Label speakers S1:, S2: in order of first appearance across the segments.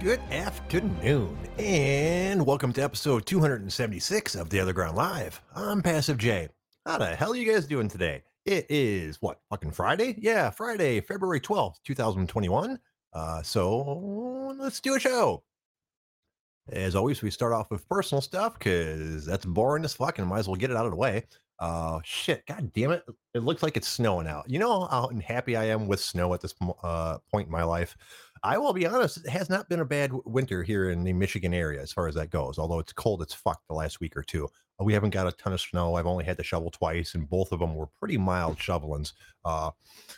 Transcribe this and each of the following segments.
S1: Good afternoon, and welcome to episode 276 of The Other Ground Live. I'm Passive J. How the hell are you guys doing today? It is what, fucking Friday? Yeah, Friday, February 12th, 2021. Uh, so let's do a show. As always, we start off with personal stuff because that's boring as fuck and might as well get it out of the way. Uh, shit, god damn it. It looks like it's snowing out. You know how happy I am with snow at this uh, point in my life? I will be honest, it has not been a bad winter here in the Michigan area as far as that goes. Although it's cold it's fuck the last week or two. Uh, we haven't got a ton of snow. I've only had to shovel twice, and both of them were pretty mild shovelings. Uh,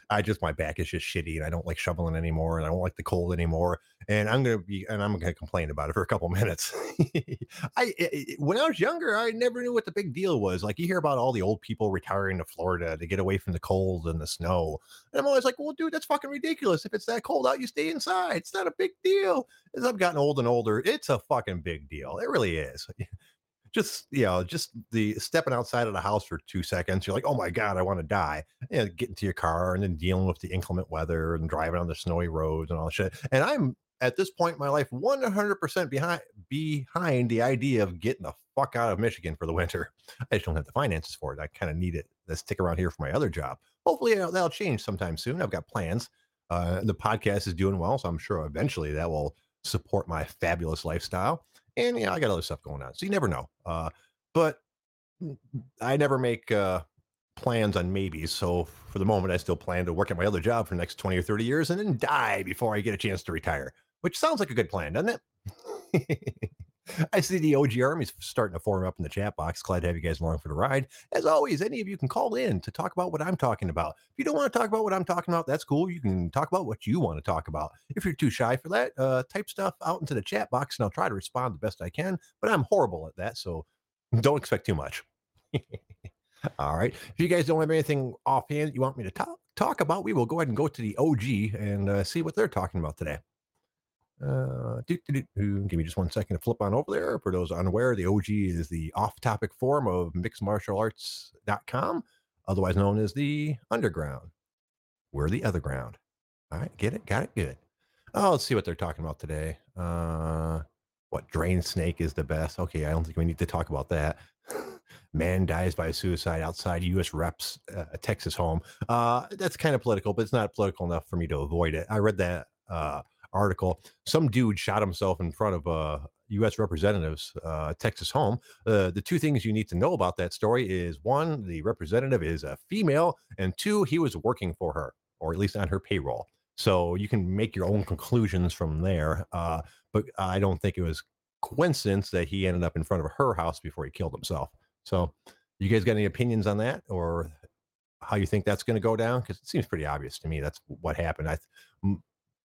S1: I just my back is just shitty, and I don't like shoveling anymore, and I don't like the cold anymore. And I'm gonna be, and I'm gonna complain about it for a couple minutes. I when I was younger, I never knew what the big deal was. Like you hear about all the old people retiring to Florida to get away from the cold and the snow, and I'm always like, well, dude, that's fucking ridiculous. If it's that cold out, you stay inside. It's not a big deal. As I've gotten old and older, it's a fucking big deal. It really is just you know just the stepping outside of the house for two seconds you're like oh my god i want to die. And get into your car and then dealing with the inclement weather and driving on the snowy roads and all that shit. And i'm at this point in my life 100% behind behind the idea of getting the fuck out of michigan for the winter. I just don't have the finances for it. I kind of need it to stick around here for my other job. Hopefully that'll change sometime soon. I've got plans. Uh, the podcast is doing well so i'm sure eventually that will support my fabulous lifestyle and yeah, I got other stuff going on, so you never know. Uh, but I never make uh, plans on maybe. So for the moment, I still plan to work at my other job for the next twenty or thirty years, and then die before I get a chance to retire. Which sounds like a good plan, doesn't it? I see the OG Army's starting to form up in the chat box. Glad to have you guys along for the ride. As always, any of you can call in to talk about what I'm talking about. If you don't want to talk about what I'm talking about, that's cool. You can talk about what you want to talk about. If you're too shy for that, uh, type stuff out into the chat box and I'll try to respond the best I can. But I'm horrible at that, so don't expect too much. All right. If you guys don't have anything offhand you want me to talk talk about, we will go ahead and go to the OG and uh, see what they're talking about today. Uh, give me just one second to flip on over there. For those unaware, the OG is the off-topic form of mixedmartialarts.com, otherwise known as the underground. We're the other ground. All right, get it? Got it? Good. Oh, let's see what they're talking about today. Uh, what drain snake is the best? Okay, I don't think we need to talk about that. Man dies by suicide outside U.S. reps uh, Texas home. Uh, that's kind of political, but it's not political enough for me to avoid it. I read that uh, article. Some dude shot himself in front of uh, U.S. representatives, uh, Texas home. Uh, the two things you need to know about that story is one, the representative is a female, and two, he was working for her, or at least on her payroll. So you can make your own conclusions from there. Uh, but I don't think it was coincidence that he ended up in front of her house before he killed himself. So, you guys got any opinions on that, or how you think that's going to go down? Because it seems pretty obvious to me that's what happened. I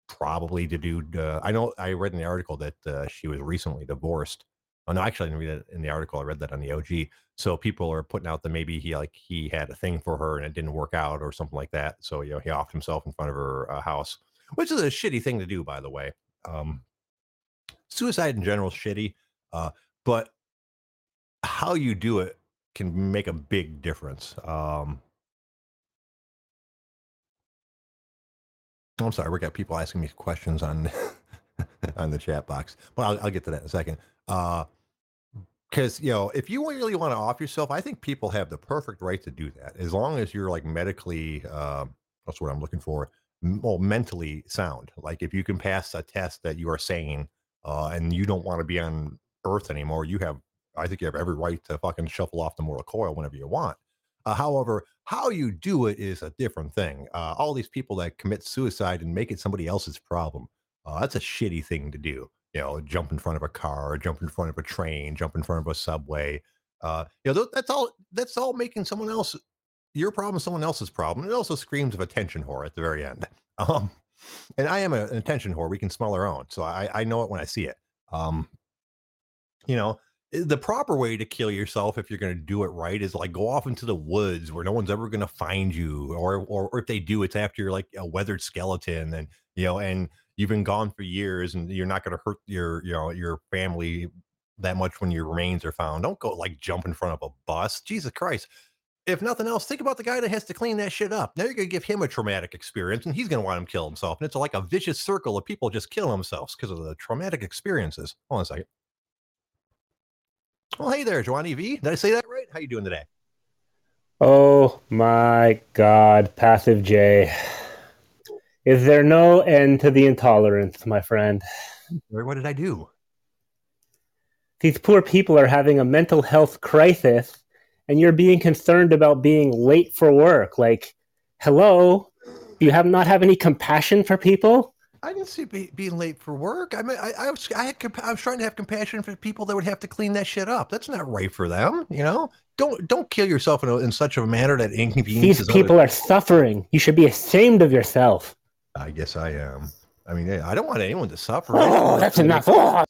S1: probably the dude. Uh, I know I read in the article that uh, she was recently divorced. Oh no, actually, I didn't read it in the article. I read that on the OG. So people are putting out that maybe he like he had a thing for her and it didn't work out or something like that. So you know he offed himself in front of her uh, house, which is a shitty thing to do, by the way. Um, suicide in general is shitty, uh, but how you do it can make a big difference. Um, I'm sorry, we got people asking me questions on on the chat box. but I'll, I'll get to that in a second. Uh, because you know, if you really want to off yourself, I think people have the perfect right to do that, as long as you're like medically. Uh, that's what I'm looking for. Well, mentally sound. Like if you can pass a test that you are sane, uh, and you don't want to be on Earth anymore, you have. I think you have every right to fucking shuffle off the mortal coil whenever you want. Uh, however, how you do it is a different thing. Uh, all these people that commit suicide and make it somebody else's problem, uh, that's a shitty thing to do. You know, jump in front of a car, jump in front of a train, jump in front of a subway. Uh, you know, that's all. That's all making someone else your problem, someone else's problem. It also screams of attention whore at the very end. Um, and I am a, an attention whore. We can smell our own, so I, I know it when I see it. Um, you know, Eh, the proper way to kill yourself if you're going to do it right is like go off into the woods where no one's ever going to find you or, or or if they do it's after you're like a weathered skeleton and you know and you've been gone for years and you're not going to hurt your you know your family that much when your remains are found don't go like jump in front of a bus jesus christ if nothing else, think about the guy that has to clean that shit up. Now you're going to give him a traumatic experience, and he's going to want him to kill himself. And it's like a vicious circle of people just killing themselves because of the traumatic experiences. Hold on a second. Well, hey there, Johnny V. Did I say that right? How are you doing today?
S2: Oh my God, Passive J. Is there no end to the intolerance, my friend?
S1: What did I do?
S2: These poor people are having a mental health crisis and you're being concerned about being late for work. Like, hello, you have not have any compassion for people?
S1: I didn't see be, being late for work. I mean, I, I was I had I was trying to have compassion for people that would have to clean that shit up. That's not right for them, you know. Don't don't kill yourself in, a, in such a manner that inconveniences.
S2: These people are suffering. You should be ashamed of yourself.
S1: I guess I am. I mean, I don't want anyone to suffer.
S2: Oh, that's enough. Oh.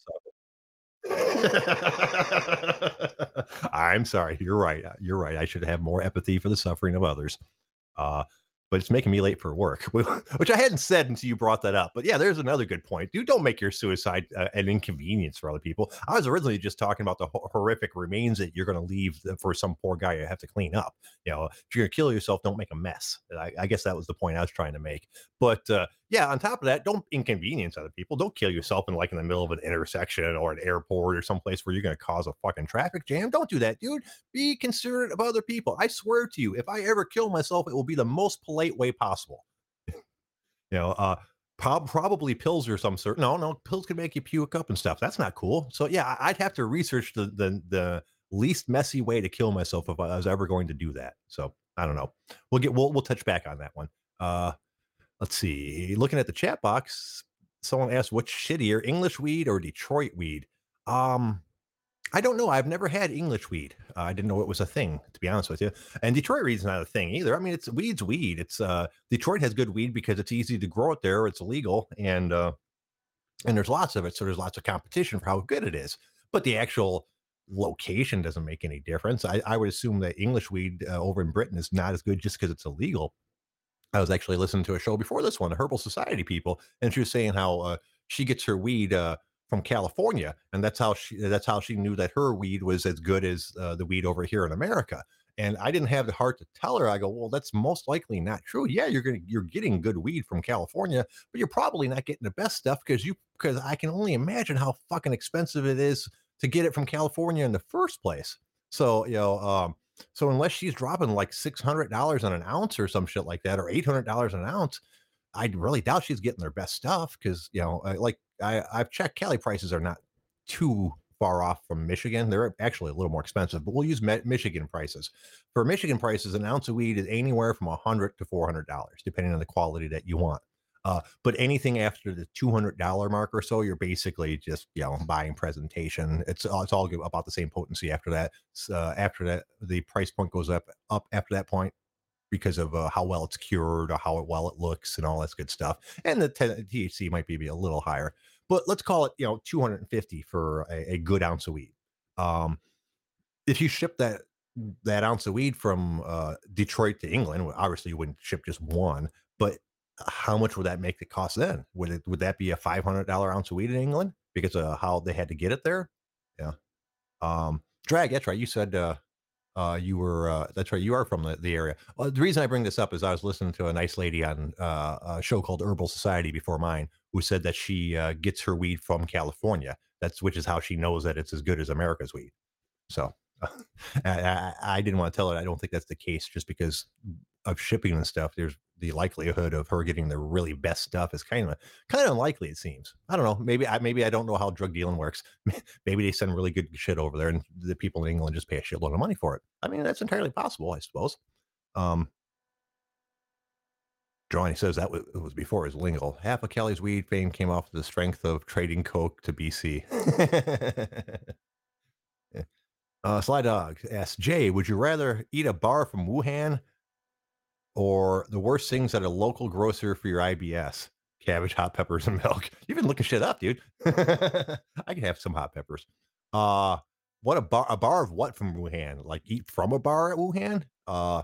S1: I'm sorry. You're right. You're right. I should have more empathy for the suffering of others. Uh, but it's making me late for work, which I hadn't said until you brought that up. But yeah, there's another good point. Dude, don't make your suicide uh, an inconvenience for other people. I was originally just talking about the ho- horrific remains that you're going to leave for some poor guy you have to clean up. You know, if you're going to kill yourself, don't make a mess. I, I, guess that was the point I was trying to make. But uh, yeah, on top of that, don't inconvenience other people. Don't kill yourself in like in the middle of an intersection or an airport or someplace where you're going to cause a fucking traffic jam. Don't do that, dude. Be considerate of other people. I swear to you, if I ever kill myself, it will be the most polite way possible. you know, uh, prob- probably pills or some sort. No, no, pills can make you puke up and stuff. That's not cool. So yeah, I'd have to research the the the least messy way to kill myself if I was ever going to do that. So I don't know. We'll get we'll we'll touch back on that one. Uh let's see. Looking at the chat box, someone asked what's shittier, English weed or Detroit weed? Um, I don't know. I've never had English weed. Uh, I didn't know it was a thing, to be honest with you. And Detroit weed's not a thing either. I mean, it's weed's weed. It's uh Detroit has good weed because it's easy to grow it there. It's legal and uh and there's lots of it, so there's lots of competition for how good it is. But the actual location doesn't make any difference. I, I would assume that English weed uh, over in Britain is not as good just because it's illegal. I was actually listening to a show before this one, the Herbal Society people, and she was saying how uh, she gets her weed uh, from California, and that's how she that's how she knew that her weed was as good as uh, the weed over here in America. And I didn't have the heart to tell her. I go, well, that's most likely not true. Yeah, you're gonna you're getting good weed from California, but you're probably not getting the best stuff because you because I can only imagine how fucking expensive it is to get it from California in the first place. So you know, um, so unless she's dropping like six hundred dollars on an ounce or some shit like that, or eight hundred dollars an ounce, I really doubt she's getting their best stuff because you know, like I, I've checked, Cali prices are not too far off from Michigan. They're actually a little more expensive, but we'll use Michigan prices. For Michigan prices, an ounce of weed is anywhere from a hundred to four hundred dollars, depending on the quality that you want. Uh, but anything after the two hundred dollar mark or so, you're basically just you know buying presentation. It's it's all about the same potency after that. Uh, after that, the price point goes up up after that point because of uh, how well it's cured or how well it looks and all that good stuff. And the THC might be a little higher, but let's call it you know 250 for a, a good ounce of weed. Um, if you ship that that ounce of weed from uh, Detroit to England, obviously you wouldn't ship just one, but how much would that make the cost then? Would it would that be a five hundred dollar ounce of weed in England because of how they had to get it there? Yeah. Um, drag. That's right. You said uh, uh, you were. Uh, that's right. You are from the, the area. Well, the reason I bring this up is I was listening to a nice lady on uh, a show called Herbal Society before mine, who said that she uh, gets her weed from California. That's which is how she knows that it's as good as America's weed. So I, I, didn't want to tell her I don't think that's the case just because of shipping and stuff. There's the likelihood of her getting the really best stuff is kind of kind of unlikely. It seems. I don't know. Maybe I maybe I don't know how drug dealing works. maybe they send really good shit over there, and the people in England just pay a shitload of money for it. I mean, that's entirely possible, I suppose. Um, Johnny says that was, it was before his legal. Half of Cali's weed fame came off the strength of trading coke to BC. Uh, Sly Dog asks Jay, would you rather eat a bar from Wuhan or the worst things at a local grocer for your IBS? Cabbage, hot peppers, and milk. You've been looking shit up, dude. I can have some hot peppers. Uh, what a bar? A bar of what from Wuhan? Like eat from a bar at Wuhan? Uh,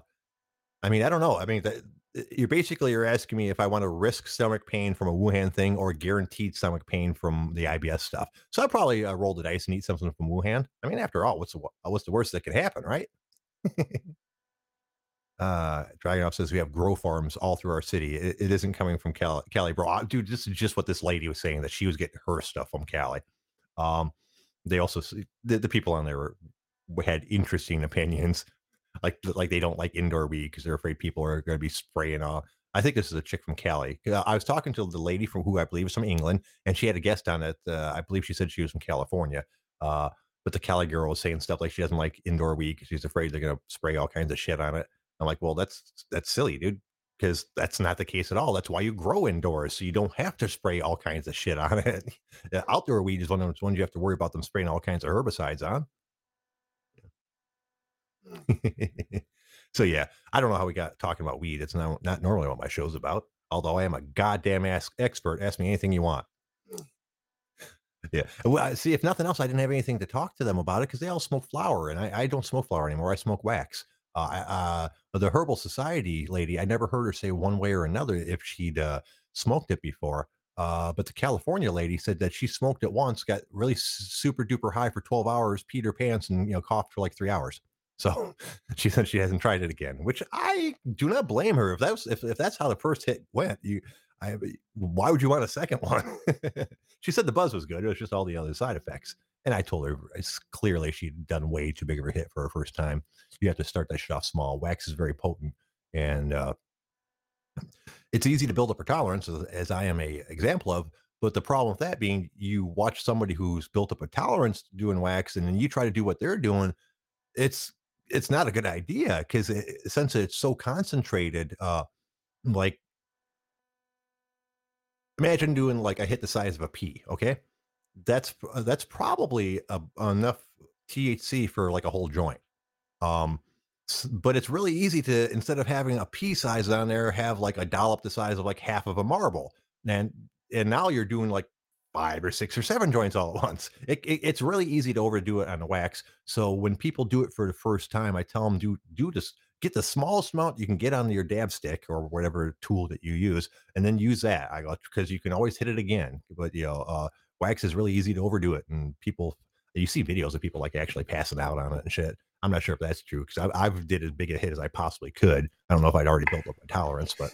S1: I mean, I don't know. I mean, the, you're basically you're asking me if I want to risk stomach pain from a Wuhan thing or guaranteed stomach pain from the IBS stuff. So I probably uh, roll the dice and eat something from Wuhan. I mean, after all, what's the what's the worst that could happen, right? Uh, Dragon Off says we have grow farms all through our city. It, it isn't coming from Cali, Cali, bro. Uh, Dude, this is just what this lady was saying that she was getting her stuff from Cali. Um, they also the, the people on there were, had interesting opinions, like like they don't like indoor weed because they're afraid people are going to be spraying off. I think this is a chick from Cali. Uh, I was talking to the lady from who I believe is from England, and she had a guest on it. Uh, I believe she said she was from California. Uh, but the Cali girl was saying stuff like she doesn't like indoor weed she's afraid they're going to spray all kinds of shit on it. I'm like, well, that's that's silly, dude, because that's not the case at all. That's why you grow indoors, so you don't have to spray all kinds of shit on it. Outdoor weed is one of those ones you have to worry about them spraying all kinds of herbicides on. so yeah, I don't know how we got talking about weed. It's not not normally what my show's about. Although I am a goddamn ass expert. Ask me anything you want. Mm. Yeah. Well, see, if nothing else, I didn't have anything to talk to them about it because they all smoke flower, and I, I don't smoke flower anymore. I smoke wax. Uh, uh, the Herbal Society lady, I never heard her say one way or another if she'd uh, smoked it before. Uh, but the California lady said that she smoked it once, got really super duper high for 12 hours, peed her pants, and you know coughed for like three hours. So she said she hasn't tried it again, which I do not blame her. If that's if, if that's how the first hit went, you I why would you want a second one? she said the buzz was good. It was just all the other side effects. And I told her it's clearly she'd done way too big of a hit for her first time. You have to start that shit off small. Wax is very potent, and uh, it's easy to build up a tolerance, as, as I am a example of. But the problem with that being, you watch somebody who's built up a tolerance doing wax, and then you try to do what they're doing. It's it's not a good idea because it, since it's so concentrated, uh, like imagine doing like a hit the size of a pea. Okay, that's uh, that's probably a, enough THC for like a whole joint. Um, but it's really easy to instead of having a pea size on there, have like a dollop the size of like half of a marble, and and now you're doing like five or six or seven joints all at once. It, it- it's really easy to overdo it on the wax. So when people do it for the first time, I tell them do do just get the smallest amount you can get on your dab stick or whatever tool that you use, and then use that. I go because you can always hit it again. But you know, uh, wax is really easy to overdo it, and people you see videos of people like actually passing out on it and shit. I'm not sure if that's true because I've, I've did as big a hit as I possibly could. I don't know if I'd already built up my tolerance, but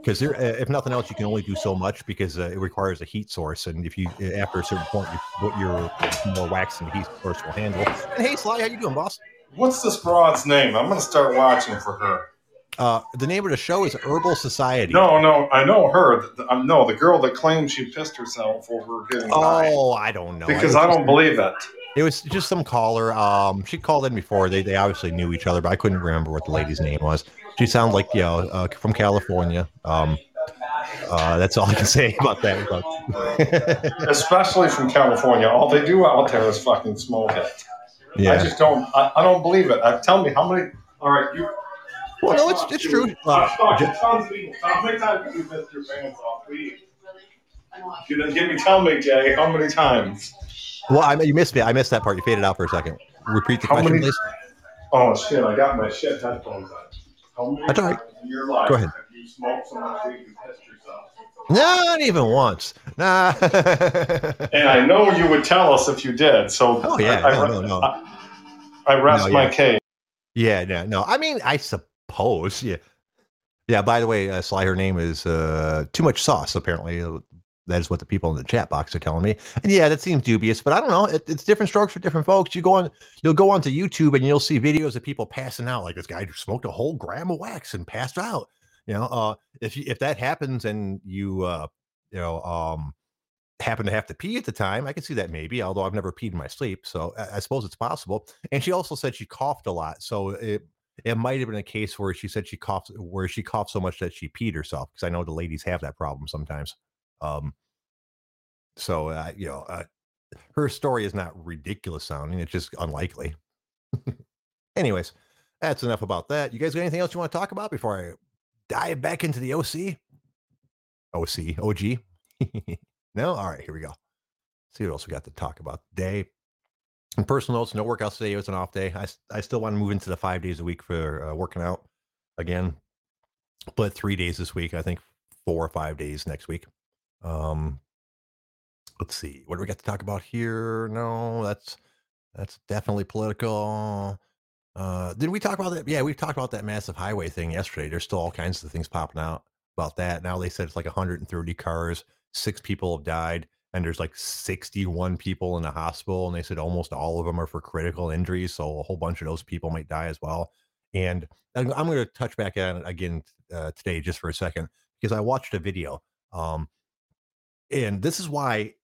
S1: because there, uh, if nothing else, you can only do so much because uh, it requires a heat source, and if you uh, after a certain point, you, what your more wax the heat source will handle. And hey, Sly, how you doing, boss?
S3: What's this broad's name? I'm gonna start watching for her.
S1: Uh, the name of the show is Herbal Society.
S3: No, no, I know her. Um, no, the girl that claims she pissed herself over getting high.
S1: Oh, I don't know.
S3: Because
S1: was
S3: I don't believe it.
S1: It was just some caller. Um, she called in before. They they obviously knew each other, but I couldn't remember what the lady's name was. She sounded like you know uh, from California. Um, uh, that's all I can say about that. But
S3: Especially from California. All they do out there is fucking smoke it. I just don't. I, I don't believe it. I, tell me how many. All right, you.
S1: Well, no, it's it's true. Uh,
S3: I've talked to tons of people. How many times have you pissed your pants off weed? You didn't give me. Tell me, Jay. How many times?
S1: well, I, you missed me. I missed that part. You faded out for a second. Repeat the
S3: How
S1: question,
S3: many-
S1: please.
S3: Oh shit! I got my shit headphones on. How many
S1: That's all right.
S3: times in your life
S1: Go ahead.
S3: have you smoked so much weed you pissed
S1: Not even once. Nah.
S3: And I know you would tell us if you did. So
S1: Oh, yeah.
S3: I,
S1: No,
S3: I,
S1: no, no.
S3: I, I rest
S1: No,
S3: my
S1: yeah.
S3: case.
S1: Yeah, no, no. I mean, I suppose. Yeah, yeah. By the way, uh, Sly, her name is uh, too much sauce. Apparently, Uh, that is what the people in the chat box are telling me. And yeah, that seems dubious, but I don't know. It, it's different strokes for different folks. You go on, you'll go onto YouTube and you'll see videos of people passing out. Like this guy who smoked a whole gram of wax and passed out. You know, uh, if you, if that happens and you, uh, you know, um, happen to have to pee at the time, I can see that maybe. Although I've never peed in my sleep, so I, I suppose it's possible. And she also said she coughed a lot, so it it might have been a case where she said she coughed where she coughed so much that she peed herself because I know the ladies have that problem sometimes. Um, so uh, you know, uh, her story is not ridiculous sounding; it's just unlikely. Anyways, that's enough about that. You guys got anything else you want to talk about before I dive back into the OC? OC, OG. no, all right, here we go. see what else we got to talk about today. And personal notes, no workouts today. It was an off day. I, I still want to move into the five days a week for uh, working out again, but three days this week. I think four or five days next week. Um, let's see. What do we got to talk about here? No, that's that's definitely political. Uh, did we talk about that? Yeah, we talked about that massive highway thing yesterday. There's still all kinds of things popping out about that. Now they said it's like 130 cars, six people have died, and there's like 61 people in the hospital. And they said almost all of them are for critical injuries. So a whole bunch of those people might die as well. And I'm, going to touch back on it again uh, today just for a second because I watched a video. Um, and this is why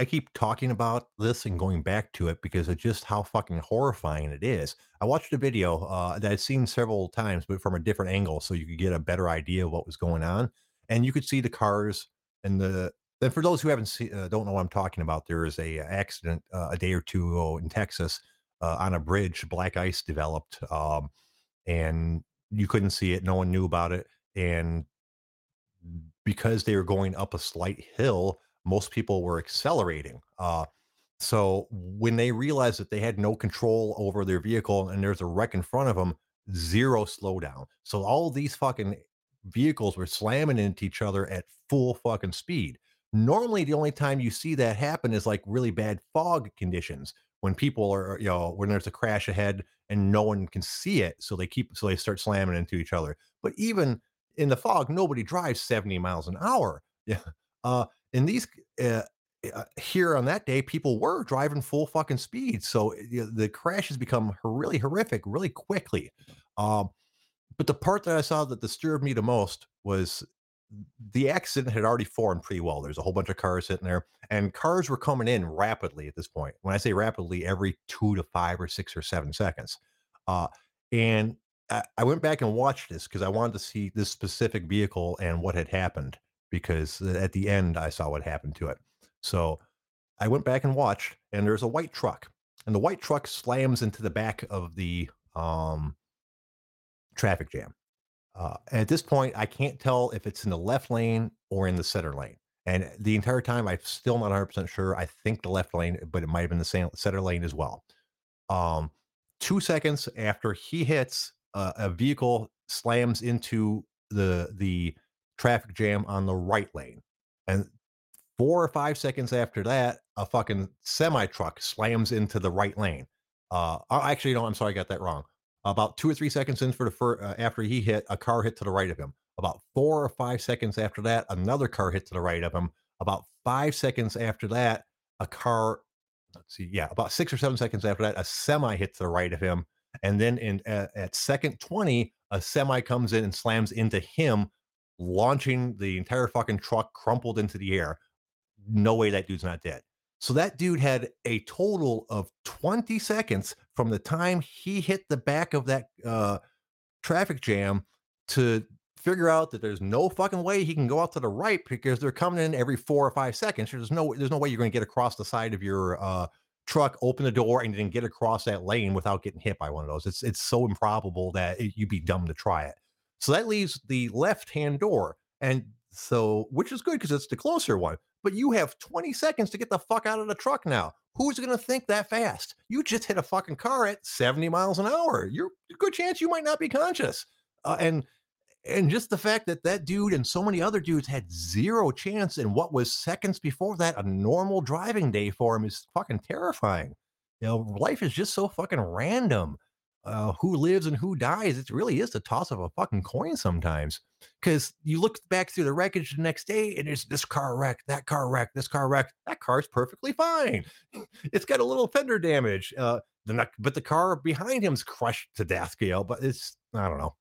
S1: I keep talking about this and going back to it because of just how fucking horrifying it is. I watched a video uh, that I'd seen several times, but from a different angle, so you could get a better idea of what was going on, and you could see the cars and the. And for those who haven't seen, uh, don't know what I'm talking about, there is a accident uh, a day or two ago in Texas uh, on a bridge. Black ice developed, um, and you couldn't see it. No one knew about it, and because they were going up a slight hill, most people were accelerating. Uh, so when they realized that they had no control over their vehicle and there's a wreck in front of them, zero slowdown. So all these fucking vehicles were slamming into each other at full fucking speed. Normally, the only time you see that happen is like really bad fog conditions when people are, you know, when there's a crash ahead and no one can see it. So they keep, so they start slamming into each other. But even in the fog, nobody drives 70 miles an hour. Yeah. Uh, in these uh, uh, here on that day, people were driving full fucking speed. So you know, the crashes become really horrific really quickly. Um, but the part that I saw that disturbed me the most was the accident had already formed pretty well. There's a whole bunch of cars sitting there, and cars were coming in rapidly at this point. When I say rapidly, every two to five or six or seven seconds. Uh, and I, I went back and watched this because I wanted to see this specific vehicle and what had happened because at the end I saw what happened to it. So I went back and watched, and there's a white truck, and the white truck slams into the back of the um, traffic jam. Uh, at this point, I can't tell if it's in the left lane or in the center lane. And the entire time, I'm still not 100% sure. I think the left lane, but it might have been the center lane as well. Um, two seconds after he hits, uh, a vehicle slams into the the traffic jam on the right lane. And four or five seconds after that, a fucking semi truck slams into the right lane. Uh, actually, no, I'm sorry, I got that wrong. About two or three seconds in for the fir- uh, after he hit, a car hit to the right of him. About four or five seconds after that, another car hit to the right of him. About five seconds after that, a car. Let's see, yeah, about six or seven seconds after that, a semi hit to the right of him, and then in uh, at second twenty, a semi comes in and slams into him launching the entire fucking truck crumpled into the air. No way that dude's not dead. So that dude had a total of 20 seconds from the time he hit the back of that uh, traffic jam to figure out that there's no fucking way he can go out to the right because they're coming in every four or five seconds. There's no there's no way you're going to get across the side of your uh, truck, open the door, and then get across that lane without getting hit by one of those. It's it's so improbable that it, you'd be dumb to try it. So that leaves the left hand door. And so, which is good because it's the closer one. But you have 20 seconds to get the fuck out of the truck now. Who's going to think that fast? You just hit a fucking car at 70 miles an hour. You're good chance you might not be conscious. Uh, and and just the fact that that dude and so many other dudes had zero chance in what was seconds before that a normal driving day for him is fucking terrifying. You know, life is just so fucking random uh, who lives and who dies, it really is the toss of a fucking coin sometimes. Because you look back through the wreckage the next day and there's this car wreck, that car wreck, this car wreck. That car's perfectly fine. It's got a little fender damage. Uh, the but the car behind him's crushed to death, Gail. But it's, I don't know.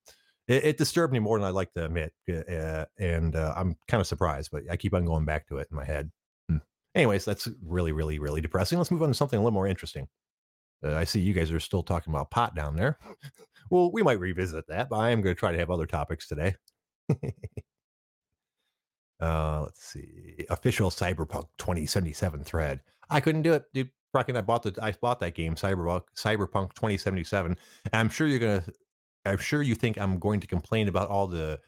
S1: It, it disturbed me more than I'd like to admit. Uh, and uh, I'm kind of surprised, but I keep on going back to it in my head. Hmm. Anyways, that's really, really, really depressing. Let's move on to something a little more interesting. Uh, I see you guys are still talking about pot down there. well, we might revisit that, but I am going to try to have other topics today. uh, let's see. Official Cyberpunk 2077 thread. I couldn't do it, dude. Fucking, I bought the I bought that game, Cyberpunk Cyberpunk 2077. I'm sure you're gonna. I'm sure you think I'm going to complain about all the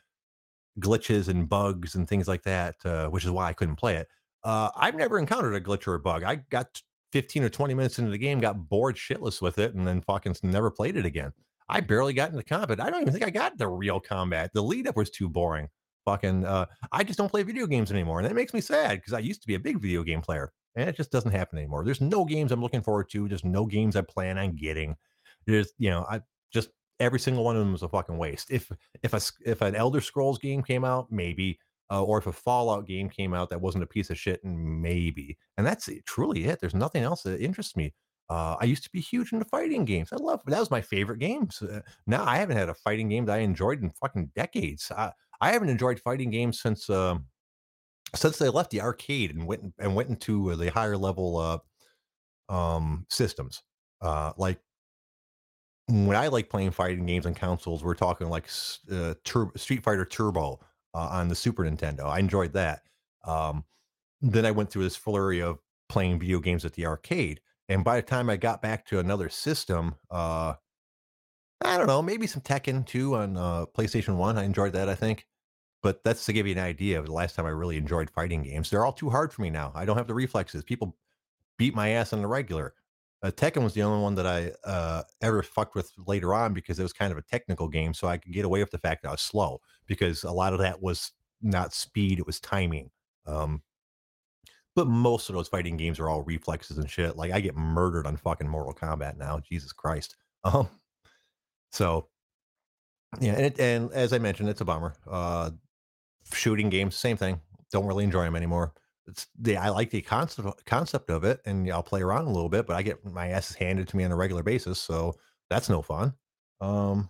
S1: glitches and bugs and things like that, uh, which is why I couldn't play it. Uh, I've never encountered a glitch or a bug. I got 15 or 20 minutes into the game, got bored shitless with it, and then fucking never played it again. I barely got into combat. I don't even think I got the real combat. The lead up was too boring. Fucking, uh, I just don't play video games anymore. And that makes me sad because I used to be a big video game player and it just doesn't happen anymore. There's no games I'm looking forward to. There's no games I plan on getting. There's, you know, I just every single one of them was a fucking waste. If if a if an Elder Scrolls game came out, maybe, uh, or if a Fallout game came out that wasn't a piece of shit, and maybe, and that's truly it. There's nothing else that interests me. Uh, I used to be huge into fighting games. I love that was my favorite games. Uh, now I haven't had a fighting game that I enjoyed in fucking decades. I, I haven't enjoyed fighting games since um, since they left the arcade and went and went into the higher level uh, um, systems. Uh, like when I like playing fighting games on consoles, we're talking like uh, Tur- Street Fighter Turbo uh, on the Super Nintendo. I enjoyed that. Um, then I went through this flurry of playing video games at the arcade, and by the time I got back to another system, uh, I don't know, maybe some Tekken 2 on uh, PlayStation 1. I enjoyed that, I think. But that's to give you an idea of the last time I really enjoyed fighting games. They're all too hard for me now. I don't have the reflexes. People beat my ass on the regular. Uh, Tekken was the only one that I uh, ever fucked with later on because it was kind of a technical game, so I could get away with the fact that I was slow because a lot of that was not speed; it was timing. Um, but most of those fighting games are all reflexes and shit. Like I get murdered on fucking Mortal Kombat now. Jesus Christ. Um, so yeah, and, it, and as I mentioned, it's a bummer. Uh, shooting games, same thing. Don't really enjoy them anymore. It's the I like the concept concept of it, and I'll play around a little bit, but I get my ass handed to me on a regular basis, so that's no fun. Um,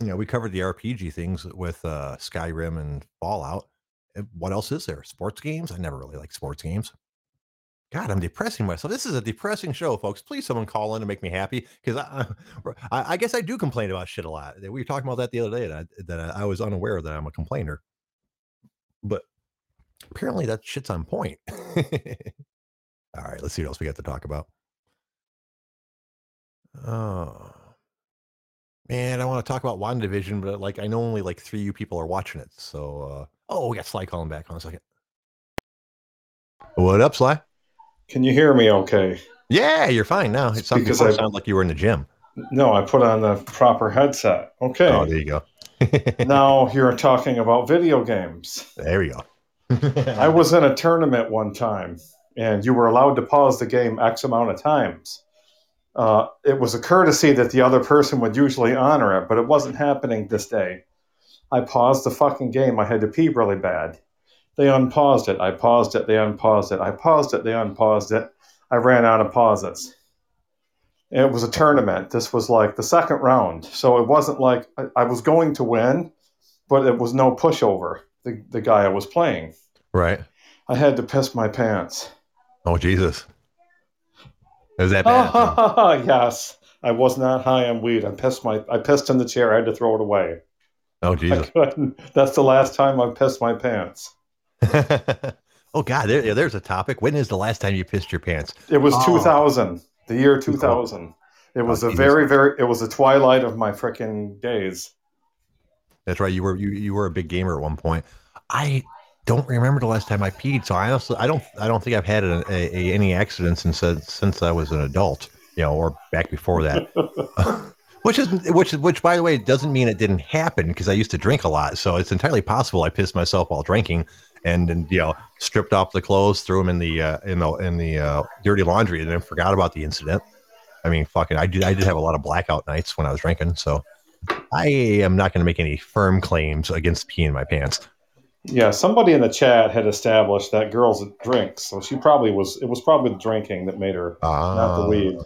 S1: you know, we covered the RPG things with uh, Skyrim and Fallout. What else is there? Sports games? I never really like sports games. God, I'm depressing myself. This is a depressing show, folks. Please, someone call in and make me happy because I, I, I, guess I do complain about shit a lot. We were talking about that the other day that I, that I was unaware that I'm a complainer, but apparently that shit's on point. All right, let's see what else we got to talk about. Oh man, I want to talk about WandaVision, but like I know only like three you people are watching it. So, uh, oh, we got Sly calling back on a second. What up, Sly?
S3: Can you hear me okay?
S1: Yeah, you're fine now. It sounds, because I sound like you were in the gym.
S3: No, I put on the proper headset. Okay.
S1: Oh, there you go.
S3: now you're talking about video games.
S1: There we go.
S3: I was in a tournament one time, and you were allowed to pause the game X amount of times. Uh, it was a courtesy that the other person would usually honor it, but it wasn't happening this day. I paused the fucking game. I had to pee really bad. They unpaused it. I paused it. They unpaused it. I paused it. They unpaused it. I ran out of pauses. it was a tournament. This was like the second round. So it wasn't like I, I was going to win, but it was no pushover, the, the guy I was playing.
S1: Right.
S3: I had to piss my pants.
S1: Oh, Jesus. Is that bad?
S3: yes. I was not high on weed. I pissed my I pissed in the chair. I had to throw it away.
S1: Oh Jesus!
S3: That's the last time I pissed my pants.
S1: oh God, there, there's a topic. When is the last time you pissed your pants?
S3: It was oh. 2000, the year 2000. It was oh, a Jesus. very, very. It was the twilight of my freaking days.
S1: That's right. You were you, you were a big gamer at one point. I don't remember the last time I peed, so I honestly I don't I don't think I've had a, a, a, any accidents since since I was an adult, you know, or back before that. which is which which by the way doesn't mean it didn't happen because I used to drink a lot, so it's entirely possible I pissed myself while drinking and, and you know stripped off the clothes, threw them in the uh, in the in the uh, dirty laundry, and then forgot about the incident. I mean, fucking, I did I did have a lot of blackout nights when I was drinking, so I am not going to make any firm claims against peeing my pants.
S3: Yeah, somebody in the chat had established that girls drink, so she probably was. It was probably the drinking that made her, uh, not the ah. weed.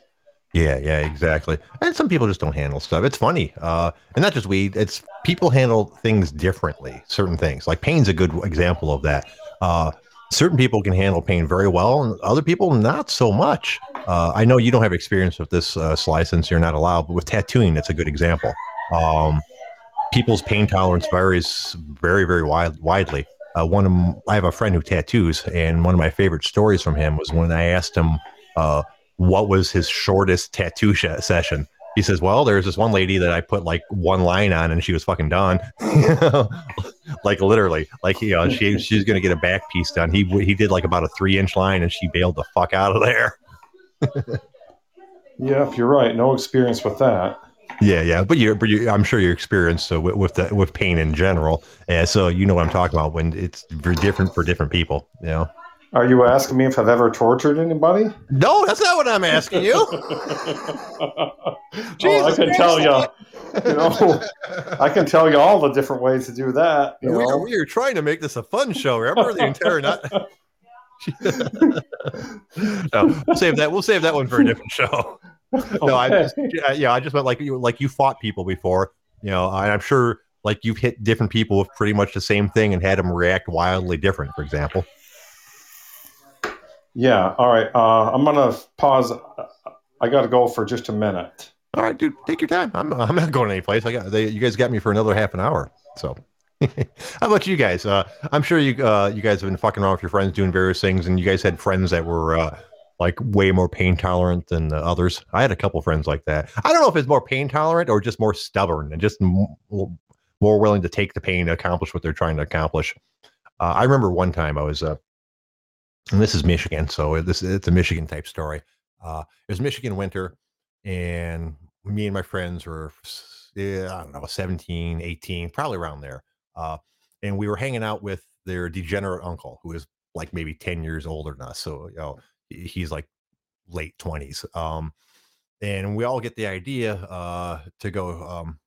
S1: Yeah, yeah, exactly. And some people just don't handle stuff. It's funny, uh, and not just weed. It's people handle things differently. Certain things, like pain's a good example of that. Uh, certain people can handle pain very well, and other people not so much. Uh, I know you don't have experience with this, uh, Sly, since you're not allowed, but with tattooing, that's a good example. Um, people's pain tolerance varies very, very wide, widely. Uh, one of I have a friend who tattoos, and one of my favorite stories from him was when I asked him uh, what was his shortest tattoo sh- session. He says, "Well, there's this one lady that I put like one line on, and she was fucking done, like literally, like you know, she she's gonna get a back piece done. He he did like about a three inch line, and she bailed the fuck out of there."
S3: yep, you're right. No experience with that.
S1: Yeah, yeah, but you, but you, I'm sure you're experienced uh, with with, the, with pain in general, and so you know what I'm talking about when it's very different for different people. You know.
S3: Are you asking me if I've ever tortured anybody?
S1: No, that's not what I'm asking you.
S3: oh, I can tell you. You know, I can tell you all the different ways to do that. You
S1: we, we were trying to make this a fun show. Remember the entire night. no, we'll save that. We'll save that one for a different show. No, I just, yeah, I just meant like you, like you fought people before. You know, and I'm sure like you've hit different people with pretty much the same thing and had them react wildly different. For example.
S3: Yeah. All right. Uh, I'm gonna pause. I got to go for just a minute.
S1: All right, dude, take your time. I'm I'm not going anyplace. I got they, you guys got me for another half an hour. So, how about you guys? Uh, I'm sure you uh, you guys have been fucking around with your friends doing various things, and you guys had friends that were uh, like way more pain tolerant than the others. I had a couple friends like that. I don't know if it's more pain tolerant or just more stubborn and just m- more willing to take the pain to accomplish what they're trying to accomplish. Uh, I remember one time I was, uh, and this is Michigan, so this it's a Michigan type story. Uh, it was Michigan winter, and me and my friends were, yeah, I don't know, 17, 18, probably around there. Uh, and we were hanging out with their degenerate uncle, who is like maybe 10 years older than us. So, you know, he's like late 20s. Um, and we all get the idea uh, to go um,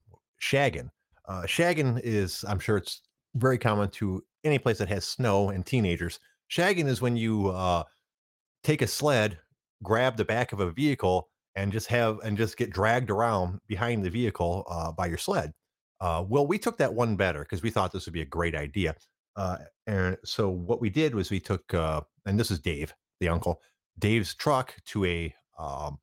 S1: shagging. Uh, shagging is, I'm sure it's very common to any place that has snow and teenagers. Shagging is when you uh, take a sled, grab the back of a vehicle, and just have and just get dragged around behind the vehicle uh, by your sled. Uh, well, we took that one better because we thought this would be a great idea. Uh, and so what we did was we took, uh, and this is Dave, the uncle, Dave's truck to a um,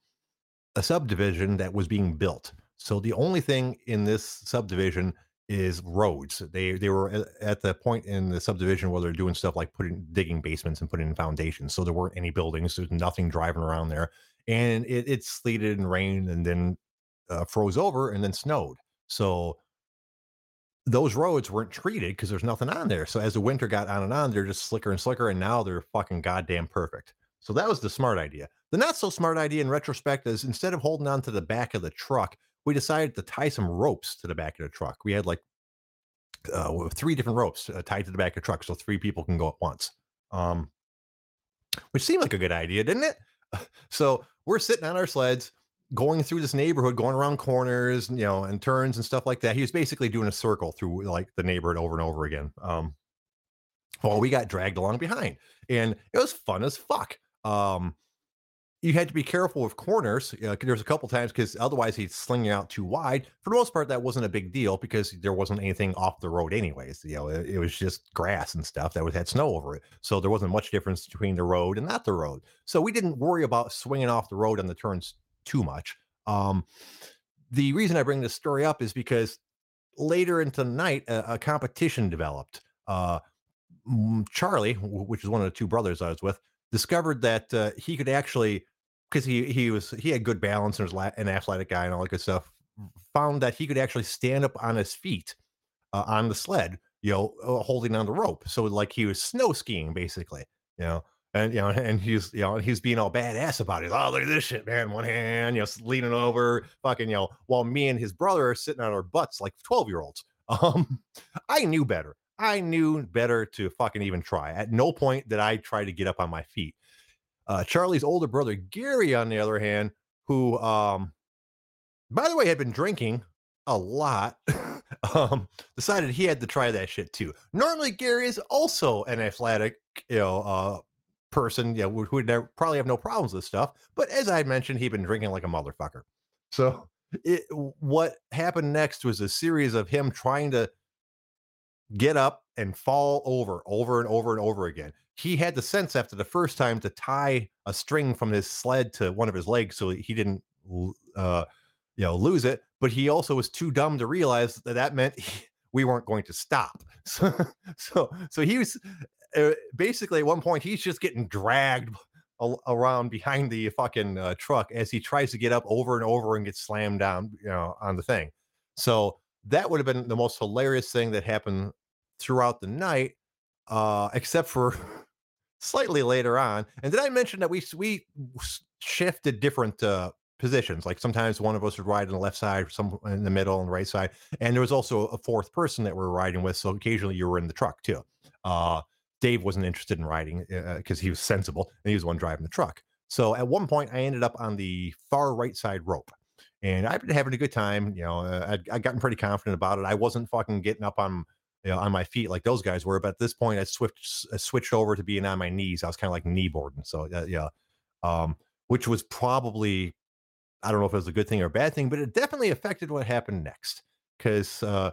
S1: a subdivision that was being built. So the only thing in this subdivision is roads. They they were at the point in the subdivision where they're doing stuff like putting digging basements and putting in foundations. So there weren't any buildings. There's nothing driving around there, and it, it sleeted and rained and then uh, froze over and then snowed. So those roads weren't treated because there's nothing on there. So as the winter got on and on, they're just slicker and slicker, and now they're fucking goddamn perfect. So that was the smart idea. The not so smart idea in retrospect is instead of holding on to the back of the truck, we decided to tie some ropes to the back of the truck. We had like uh, three different ropes uh, tied to the back of the truck so three people can go at once. Um, which seemed like a good idea, didn't it? So we're sitting on our sleds going through this neighborhood, going around corners, you know, and turns and stuff like that. He was basically doing a circle through like the neighborhood over and over again. Um, well, we got dragged along behind, and it was fun as fuck. Um, you had to be careful with corners. Uh, there's a couple times because otherwise he'd sling you out too wide. For the most part, that wasn't a big deal because there wasn't anything off the road, anyways. You know, it, it was just grass and stuff that was had snow over it, so there wasn't much difference between the road and not the road. So we didn't worry about swinging off the road on the turns too much. Um, the reason I bring this story up is because later into the night, a, a competition developed. Uh, Charlie, which is one of the two brothers I was with, discovered that uh, he could actually because he he was he had good balance and was an athletic guy and all that good stuff found that he could actually stand up on his feet uh, on the sled you know uh, holding on the rope. So like he was snow skiing basically you know and you know and he's you know he's being all badass about it. Oh look at this shit man one hand you know leaning over fucking you know while me and his brother are sitting on our butts like 12 year olds um i knew better I knew better to fucking even try. At no point did I try to get up on my feet. Uh, Charlie's older brother, Gary, on the other hand, who, um, by the way, had been drinking a lot, um, decided he had to try that shit too. Normally, Gary is also an athletic, you know, uh, person, you know, who would never, probably have no problems with stuff. But as I mentioned, he'd been drinking like a motherfucker. So, it, what happened next was a series of him trying to get up and fall over over and over and over again. He had the sense after the first time to tie a string from his sled to one of his legs so he didn't uh, you know lose it, but he also was too dumb to realize that that meant he, we weren't going to stop. So so so he was uh, basically at one point he's just getting dragged around behind the fucking uh, truck as he tries to get up over and over and get slammed down, you know, on the thing. So that would have been the most hilarious thing that happened throughout the night, uh, except for slightly later on. And did I mention that we we shifted different uh, positions? Like sometimes one of us would ride on the left side, some in the middle, and the right side, and there was also a fourth person that we are riding with. So occasionally you were in the truck too. Uh, Dave wasn't interested in riding because uh, he was sensible and he was one driving the truck. So at one point, I ended up on the far right side rope, and I've been having a good time. You know, uh, I'd, I'd gotten pretty confident about it. I wasn't fucking getting up on you know, on my feet like those guys were, but at this point, I switched I switched over to being on my knees. I was kind of like kneeboarding. So uh, yeah, um, which was probably I don't know if it was a good thing or a bad thing, but it definitely affected what happened next because. Uh,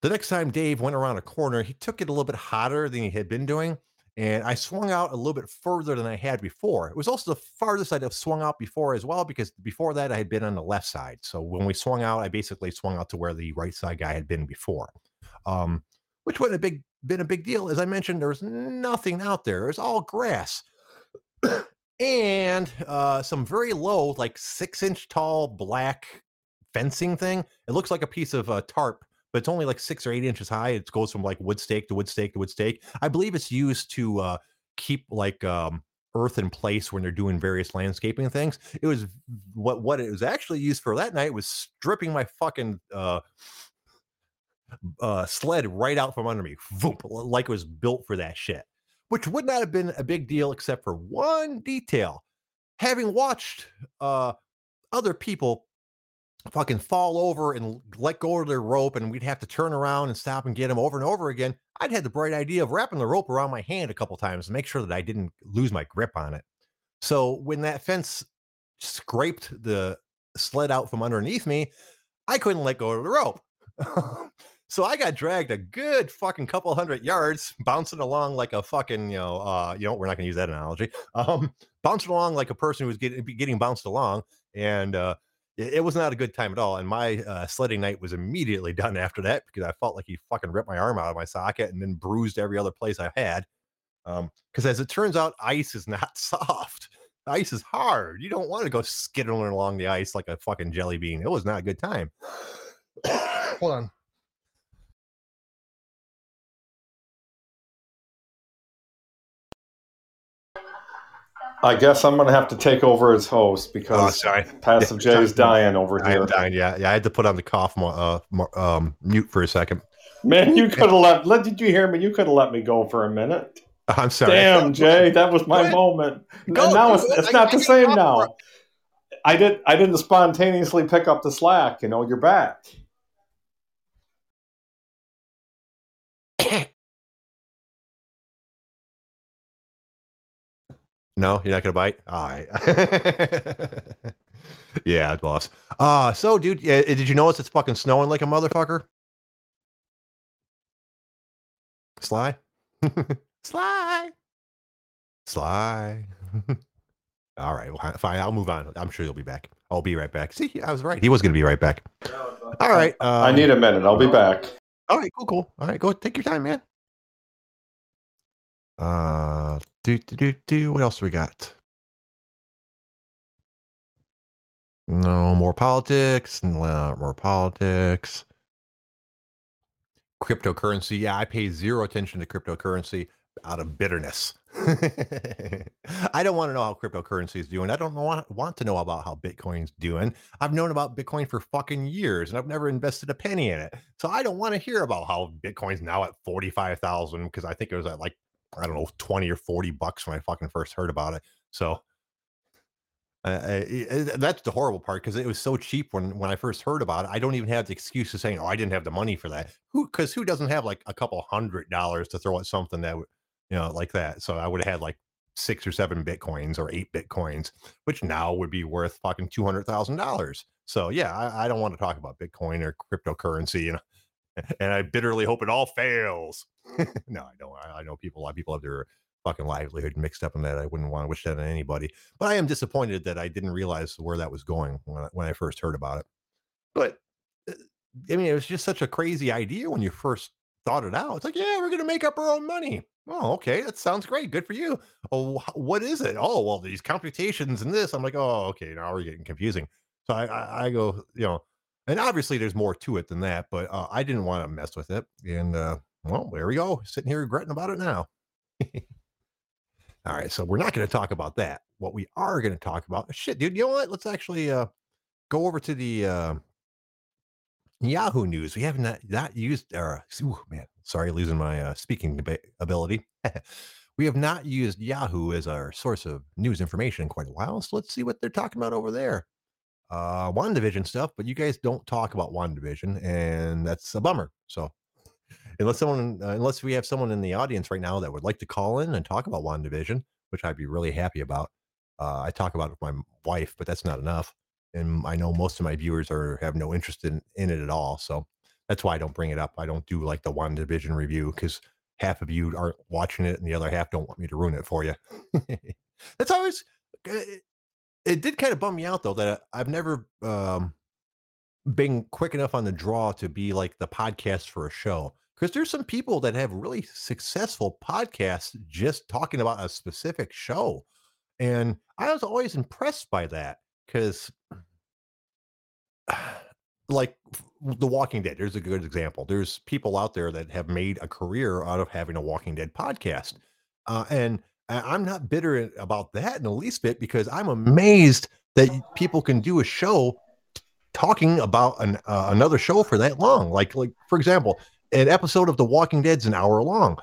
S1: the next time Dave went around a corner, he took it a little bit hotter than he had been doing. And I swung out a little bit further than I had before. It was also the farthest I'd have swung out before as well, because before that I had been on the left side. So when we swung out, I basically swung out to where the right side guy had been before. Um, which would have big been a big deal. As I mentioned, there was nothing out there. It was all grass. and uh, some very low, like six inch tall black fencing thing. It looks like a piece of uh, tarp but it's only like six or eight inches high. It goes from like wood stake to wood stake to wood stake. I believe it's used to uh, keep like um, earth in place when they're doing various landscaping things. It was what what it was actually used for that night was stripping my fucking uh, uh, sled right out from under me, Voop, like it was built for that shit. Which would not have been a big deal except for one detail. Having watched uh, other people fucking fall over and let go of their rope and we'd have to turn around and stop and get them over and over again i'd had the bright idea of wrapping the rope around my hand a couple times to make sure that i didn't lose my grip on it so when that fence scraped the sled out from underneath me i couldn't let go of the rope so i got dragged a good fucking couple hundred yards bouncing along like a fucking you know uh you know we're not going to use that analogy um bouncing along like a person who was getting getting bounced along and uh it, it was not a good time at all. And my uh, sledding night was immediately done after that because I felt like he fucking ripped my arm out of my socket and then bruised every other place I had. Because um, as it turns out, ice is not soft. Ice is hard. You don't want to go skidding along the ice like a fucking jelly bean. It was not a good time. Hold on.
S3: I guess I'm going to have to take over as host because oh, Passive J is dying over here.
S1: Dying. Yeah, yeah. I had to put on the cough uh, um, mute for a second.
S3: Man, you could have let, let. Did you hear me? You could have let me go for a minute.
S1: I'm sorry.
S3: Damn, Jay, that was my moment. Go, and now it's, it's not the same now. I did. I didn't spontaneously pick up the slack. You know, you're back.
S1: No, you're not gonna bite. All right. yeah, boss. Uh so, dude, yeah, did you notice it's fucking snowing like a motherfucker? Sly, Sly, Sly. All right, well, fine. I'll move on. I'm sure you'll be back. I'll be right back. See, I was right. He was going to be right back. All right.
S3: Um, I need a minute. I'll be back.
S1: All right. Cool. Cool. All right. Go. Take your time, man. Uh, do do do do. What else we got? No more politics. No uh, more politics. Cryptocurrency. Yeah, I pay zero attention to cryptocurrency out of bitterness. I don't want to know how cryptocurrency is doing. I don't want, want to know about how Bitcoin's doing. I've known about Bitcoin for fucking years and I've never invested a penny in it. So I don't want to hear about how Bitcoin's now at 45,000 because I think it was at like I don't know, 20 or 40 bucks when I fucking first heard about it. So uh, that's the horrible part because it was so cheap when when I first heard about it. I don't even have the excuse of saying, "Oh, I didn't have the money for that." Who? Because who doesn't have like a couple hundred dollars to throw at something that, you know, like that? So I would have had like six or seven bitcoins or eight bitcoins, which now would be worth fucking two hundred thousand dollars. So yeah, I, I, don't want to talk about Bitcoin or cryptocurrency, you know, and I bitterly hope it all fails. no, I don't. I, know people. A lot of people have their fucking livelihood mixed up in that. I wouldn't want to wish that on anybody. But I am disappointed that I didn't realize where that was going when I, when I first heard about it. But uh, I mean, it was just such a crazy idea when you first thought it out. It's like, yeah, we're going to make up our own money. Oh, okay, that sounds great. Good for you. Oh, what is it? Oh, well, these computations and this. I'm like, oh, okay, now we're getting confusing. So I, I, I go, you know, and obviously there's more to it than that, but uh, I didn't want to mess with it. And uh, well, there we go. Sitting here regretting about it now. All right, so we're not going to talk about that. What we are going to talk about, shit, dude. You know what? Let's actually uh, go over to the uh, Yahoo News. We have not not used. Or ooh, man, sorry, losing my uh, speaking ability. we have not used Yahoo as our source of news information in quite a while, so let's see what they're talking about over there. Uh, WandaVision stuff, but you guys don't talk about WandaVision, and that's a bummer. So, unless someone, uh, unless we have someone in the audience right now that would like to call in and talk about WandaVision, which I'd be really happy about. Uh, I talk about it with my wife, but that's not enough. And I know most of my viewers are have no interest in, in it at all. So that's why I don't bring it up. I don't do like the WandaVision review because half of you aren't watching it and the other half don't want me to ruin it for you. that's always it, did kind of bum me out though that I've never um, been quick enough on the draw to be like the podcast for a show because there's some people that have really successful podcasts just talking about a specific show and i was always impressed by that because like the walking dead there's a good example there's people out there that have made a career out of having a walking dead podcast uh, and i'm not bitter about that in the least bit because i'm amazed that people can do a show talking about an, uh, another show for that long like like for example an episode of The Walking Dead's an hour long.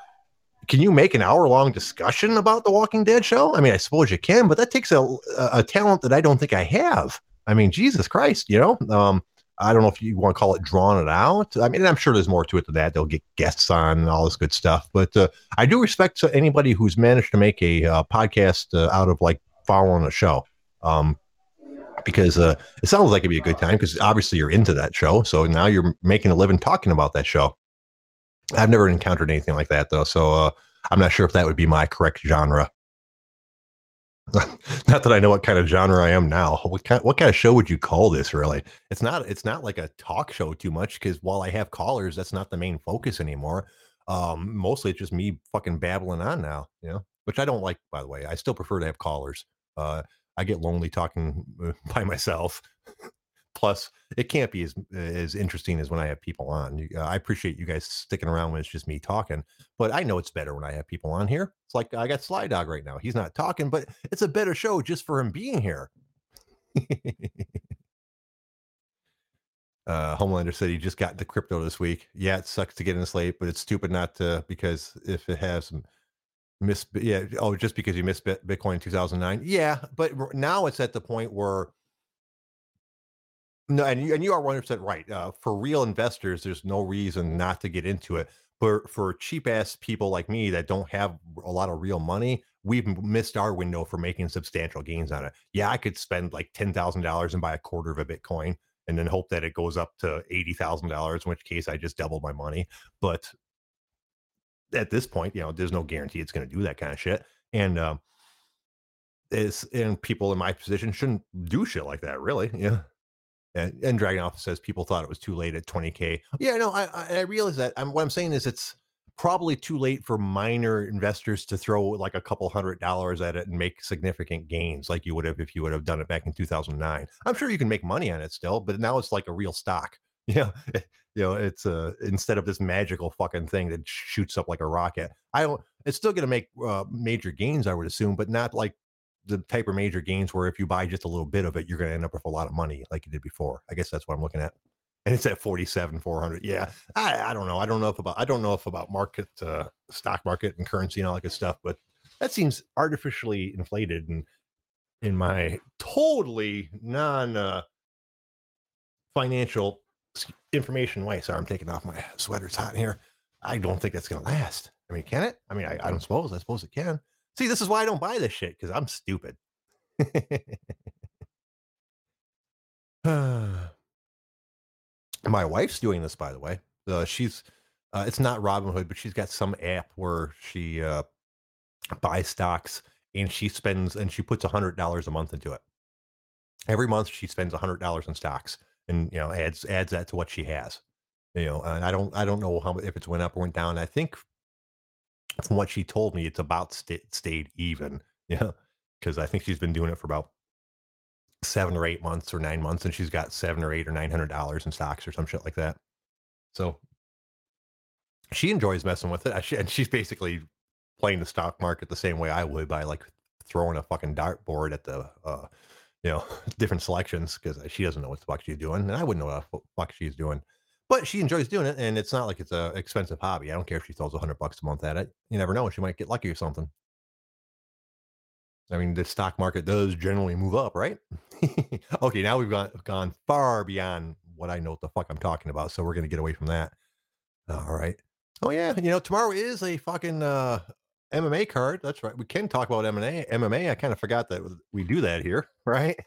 S1: Can you make an hour long discussion about The Walking Dead show? I mean, I suppose you can, but that takes a, a, talent that I don't think I have. I mean, Jesus Christ, you know, um, I don't know if you want to call it drawn it out. I mean, I'm sure there's more to it than that. They'll get guests on and all this good stuff. But uh, I do respect anybody who's managed to make a uh, podcast uh, out of like following a show. Um, because uh, it sounds like it'd be a good time because obviously you're into that show. So now you're making a living talking about that show. I've never encountered anything like that though, so uh, I'm not sure if that would be my correct genre. not that I know what kind of genre I am now. What kind, what kind of show would you call this? Really, it's not. It's not like a talk show too much because while I have callers, that's not the main focus anymore. Um, mostly it's just me fucking babbling on now. You know, which I don't like. By the way, I still prefer to have callers. Uh, I get lonely talking uh, by myself. Plus, it can't be as as interesting as when I have people on. Uh, I appreciate you guys sticking around when it's just me talking, but I know it's better when I have people on here. It's like I got Sly Dog right now. He's not talking, but it's a better show just for him being here. uh, Homelander said he just got the crypto this week. Yeah, it sucks to get in this late, but it's stupid not to because if it has some miss, yeah, oh, just because you missed Bitcoin in 2009, yeah, but now it's at the point where no, and you, and you are 100% right. Uh, for real investors, there's no reason not to get into it. For for cheap ass people like me that don't have a lot of real money, we've missed our window for making substantial gains on it. Yeah, I could spend like ten thousand dollars and buy a quarter of a Bitcoin, and then hope that it goes up to eighty thousand dollars, in which case I just doubled my money. But at this point, you know, there's no guarantee it's going to do that kind of shit. And um, is and people in my position shouldn't do shit like that, really. Yeah. And, and Dragon Alpha says people thought it was too late at 20k. Yeah, no, I I realize that. I'm what I'm saying is it's probably too late for minor investors to throw like a couple hundred dollars at it and make significant gains like you would have if you would have done it back in 2009. I'm sure you can make money on it still, but now it's like a real stock. Yeah, you know, it's a uh, instead of this magical fucking thing that shoots up like a rocket. I don't. It's still going to make uh, major gains, I would assume, but not like the type of major gains where if you buy just a little bit of it, you're going to end up with a lot of money like you did before. I guess that's what I'm looking at. And it's at 47, 400. Yeah. I, I don't know. I don't know if about, I don't know if about market, uh, stock market and currency and all that good stuff, but that seems artificially inflated and in my totally non, uh, financial information way. Sorry, I'm taking off my sweater. It's hot here. I don't think that's going to last. I mean, can it? I mean, I, I don't suppose. I suppose it can. See, this is why I don't buy this shit because I'm stupid. My wife's doing this, by the way. Uh, she's uh, it's not Robinhood, but she's got some app where she uh, buys stocks and she spends and she puts a hundred dollars a month into it. Every month she spends a hundred dollars in stocks and you know adds adds that to what she has. You know, and I don't I don't know how if it's went up or went down. I think from what she told me, it's about st- stayed even. Yeah, because I think she's been doing it for about seven or eight months or nine months, and she's got seven or eight or nine hundred dollars in stocks or some shit like that. So she enjoys messing with it, and she's basically playing the stock market the same way I would by like throwing a fucking dartboard at the uh, you know different selections because she doesn't know what the fuck she's doing, and I wouldn't know what the fuck she's doing. But she enjoys doing it, and it's not like it's a expensive hobby. I don't care if she throws a hundred bucks a month at it. You never know; she might get lucky or something. I mean, the stock market does generally move up, right? okay, now we've gone gone far beyond what I know what the fuck I'm talking about, so we're gonna get away from that. All right. Oh yeah, you know tomorrow is a fucking uh, MMA card. That's right. We can talk about MMA. MMA. I kind of forgot that we do that here, right?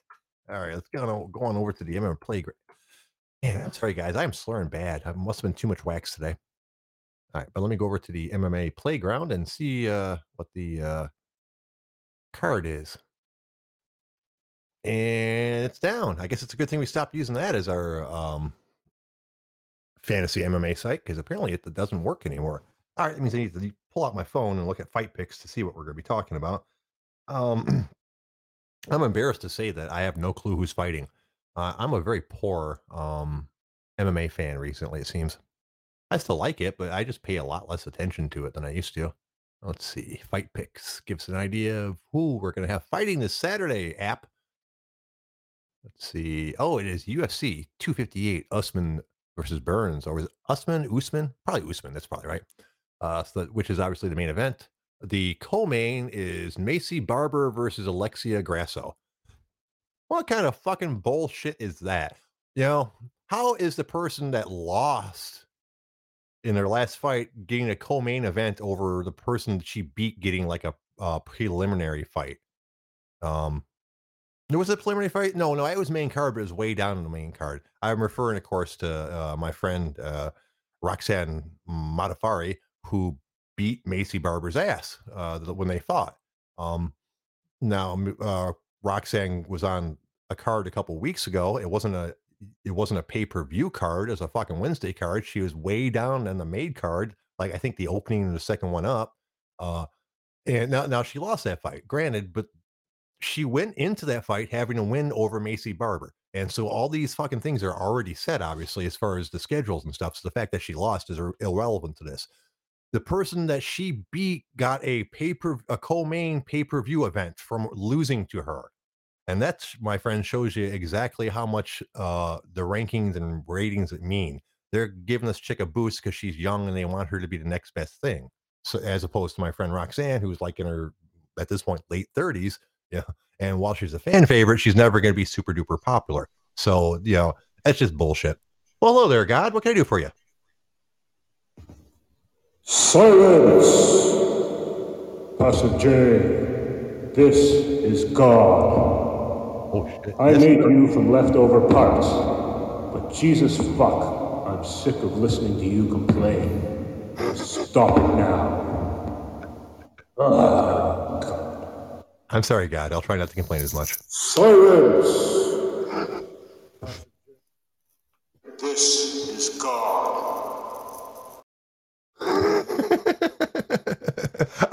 S1: All right, let's go on, go on over to the MMA playground. Yeah, I'm sorry, guys. I'm slurring bad. I must have been too much wax today. All right, but let me go over to the MMA playground and see uh, what the uh, card is. And it's down. I guess it's a good thing we stopped using that as our um, fantasy MMA site because apparently it doesn't work anymore. All right, that means I need to pull out my phone and look at fight picks to see what we're going to be talking about. Um, I'm embarrassed to say that I have no clue who's fighting. Uh, I'm a very poor um, MMA fan recently, it seems. I still like it, but I just pay a lot less attention to it than I used to. Let's see. Fight picks gives an idea of who we're going to have fighting this Saturday app. Let's see. Oh, it is UFC 258 Usman versus Burns, or it Usman? Usman? Probably Usman. That's probably right. Uh, so that, which is obviously the main event. The co-main is Maycee Barber versus Alexia Grasso. What kind of fucking bullshit is that? You know, how is the person that lost in their last fight getting a co-main event over the person that she beat getting like a, preliminary fight? Um, there was a preliminary fight. No, no, it was main card, but it was way down in the main card. I'm referring, of course, to uh, my friend uh, Roxanne Modafferi, who beat Maycee Barber's ass uh, when they fought. Um, now, uh, Roxanne was on a card a couple weeks ago. It wasn't a it wasn't a pay per view card. Was a fucking Wednesday card. She was way down on the made card, like I think the opening and the second one up. Uh, and now now she lost that fight. Granted, but she went into that fight having a win over Maycee Barber. And so all these fucking things are already set, obviously, as far as the schedules and stuff. So the fact that she lost is irrelevant to this the person that she beat got a paper a co-main pay-per-view event from losing to her. And that's my friend shows you exactly how much uh the rankings and ratings mean. They're giving this chick a boost because she's young and they want her to be the next best thing. So as opposed to my friend roxanne who's like in her at this point late 30s yeah and while she's a fan favorite she's never going to be super duper popular. So you know that's just bullshit. Well hello there god. What can i do for you
S4: Silence! Pastor J, this is God.
S1: Oh, shit.
S4: I
S1: Yes.
S4: made you from leftover parts, but Jesus fuck, I'm sick of listening to you complain. Stop it now.
S1: Ah, I'm sorry, God. I'll try not to complain as much.
S4: Silence! This is God.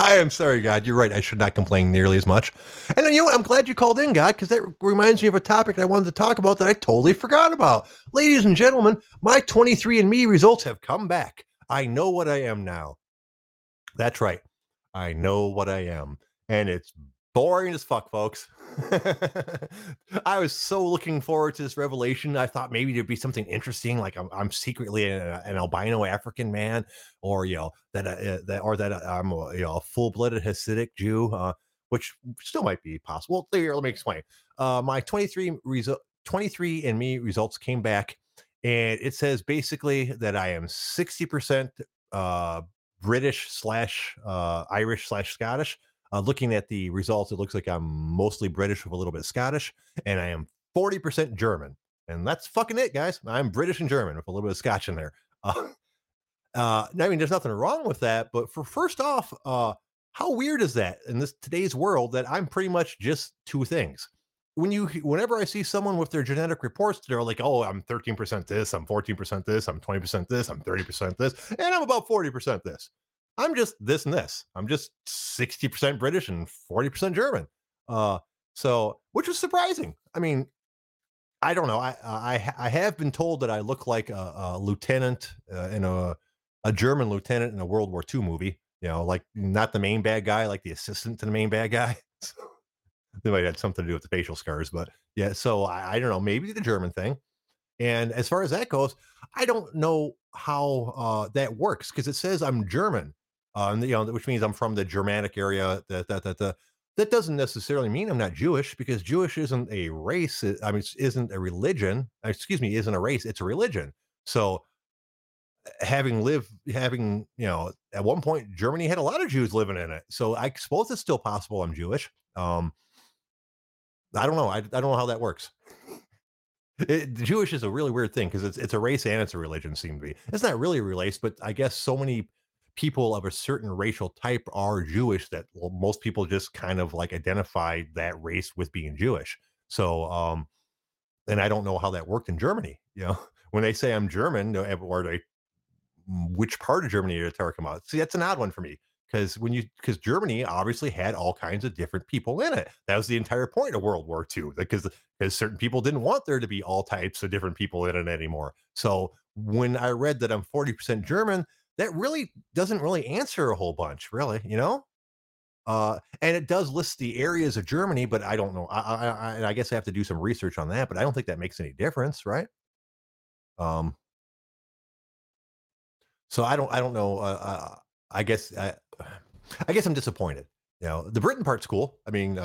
S1: I am sorry, God. You're right. I should not complain nearly as much. And you know what? I'm glad you called in, God, because that reminds me of a topic I wanted to talk about that I totally forgot about. Ladies and gentlemen, my 23andMe results have come back. I know what I am now. That's right. I know what I am. And it's boring as fuck, folks. I was so looking forward to this revelation. I thought maybe there'd be something interesting, like I'm, I'm secretly an albino African man, or you know that uh, that or that I'm a, you know a full blooded Hasidic Jew, uh, which still might be possible. Here, let me explain. Uh, my 23 result, 23 and me results came back, and it says basically that I am 60 percent uh, British slash uh, Irish slash Scottish. Uh, looking at the results, it looks like I'm mostly British with a little bit of Scottish, and I am 40% German. And that's fucking it, guys. I'm British and German with a little bit of Scotch in there. Uh, uh, I mean, there's nothing wrong with that. But for first off, uh, how weird is that in this today's world that I'm pretty much just two things? When you, whenever I see someone with their genetic reports, they're like, "Oh, I'm 13% this, I'm 14% this, I'm 20% this, I'm 30% this, and I'm about 40% this." I'm just this and this. I'm just 60% British and 40% German. Uh, so which was surprising. I mean, I don't know. I I I have been told that I look like a, a lieutenant uh, in a a German lieutenant in a World War II movie. You know, like not the main bad guy, like the assistant to the main bad guy. They might have something to do with the facial scars, but yeah. So I, I don't know. Maybe the German thing. And as far as that goes, I don't know how uh, that works because it says I'm German, uh, you know, which means I'm from the Germanic area. That that that that, that doesn't necessarily mean I'm not Jewish because Jewish isn't a race. I mean, isn't a religion. Excuse me, isn't a race. It's a religion. So having lived having you know at one point germany had a lot of jews living in it so i suppose it's still possible i'm jewish um i don't know i, I don't know how that works it, jewish is a really weird thing because it's, it's a race and it's a religion seem to be it's not really a race but i guess so many people of a certain racial type are jewish that well, most people just kind of like identify that race with being jewish so um and i don't know how that worked in germany you know when they say i'm german or they which part of Germany did Tara come out? See, that's an odd one for me because when you because Germany obviously had all kinds of different people in it. That was the entire point of World War II because because certain people didn't want there to be all types of different people in it anymore. So when I read that I'm 40% German, that really doesn't really answer a whole bunch, really, you know. Uh, and it does list the areas of Germany, but I don't know. I, I, I, I guess I have to do some research on that, but I don't think that makes any difference, right? Um, so I don't I don't know. Uh, uh, I guess I, I guess I'm disappointed. You know, the Britain part's cool. I mean,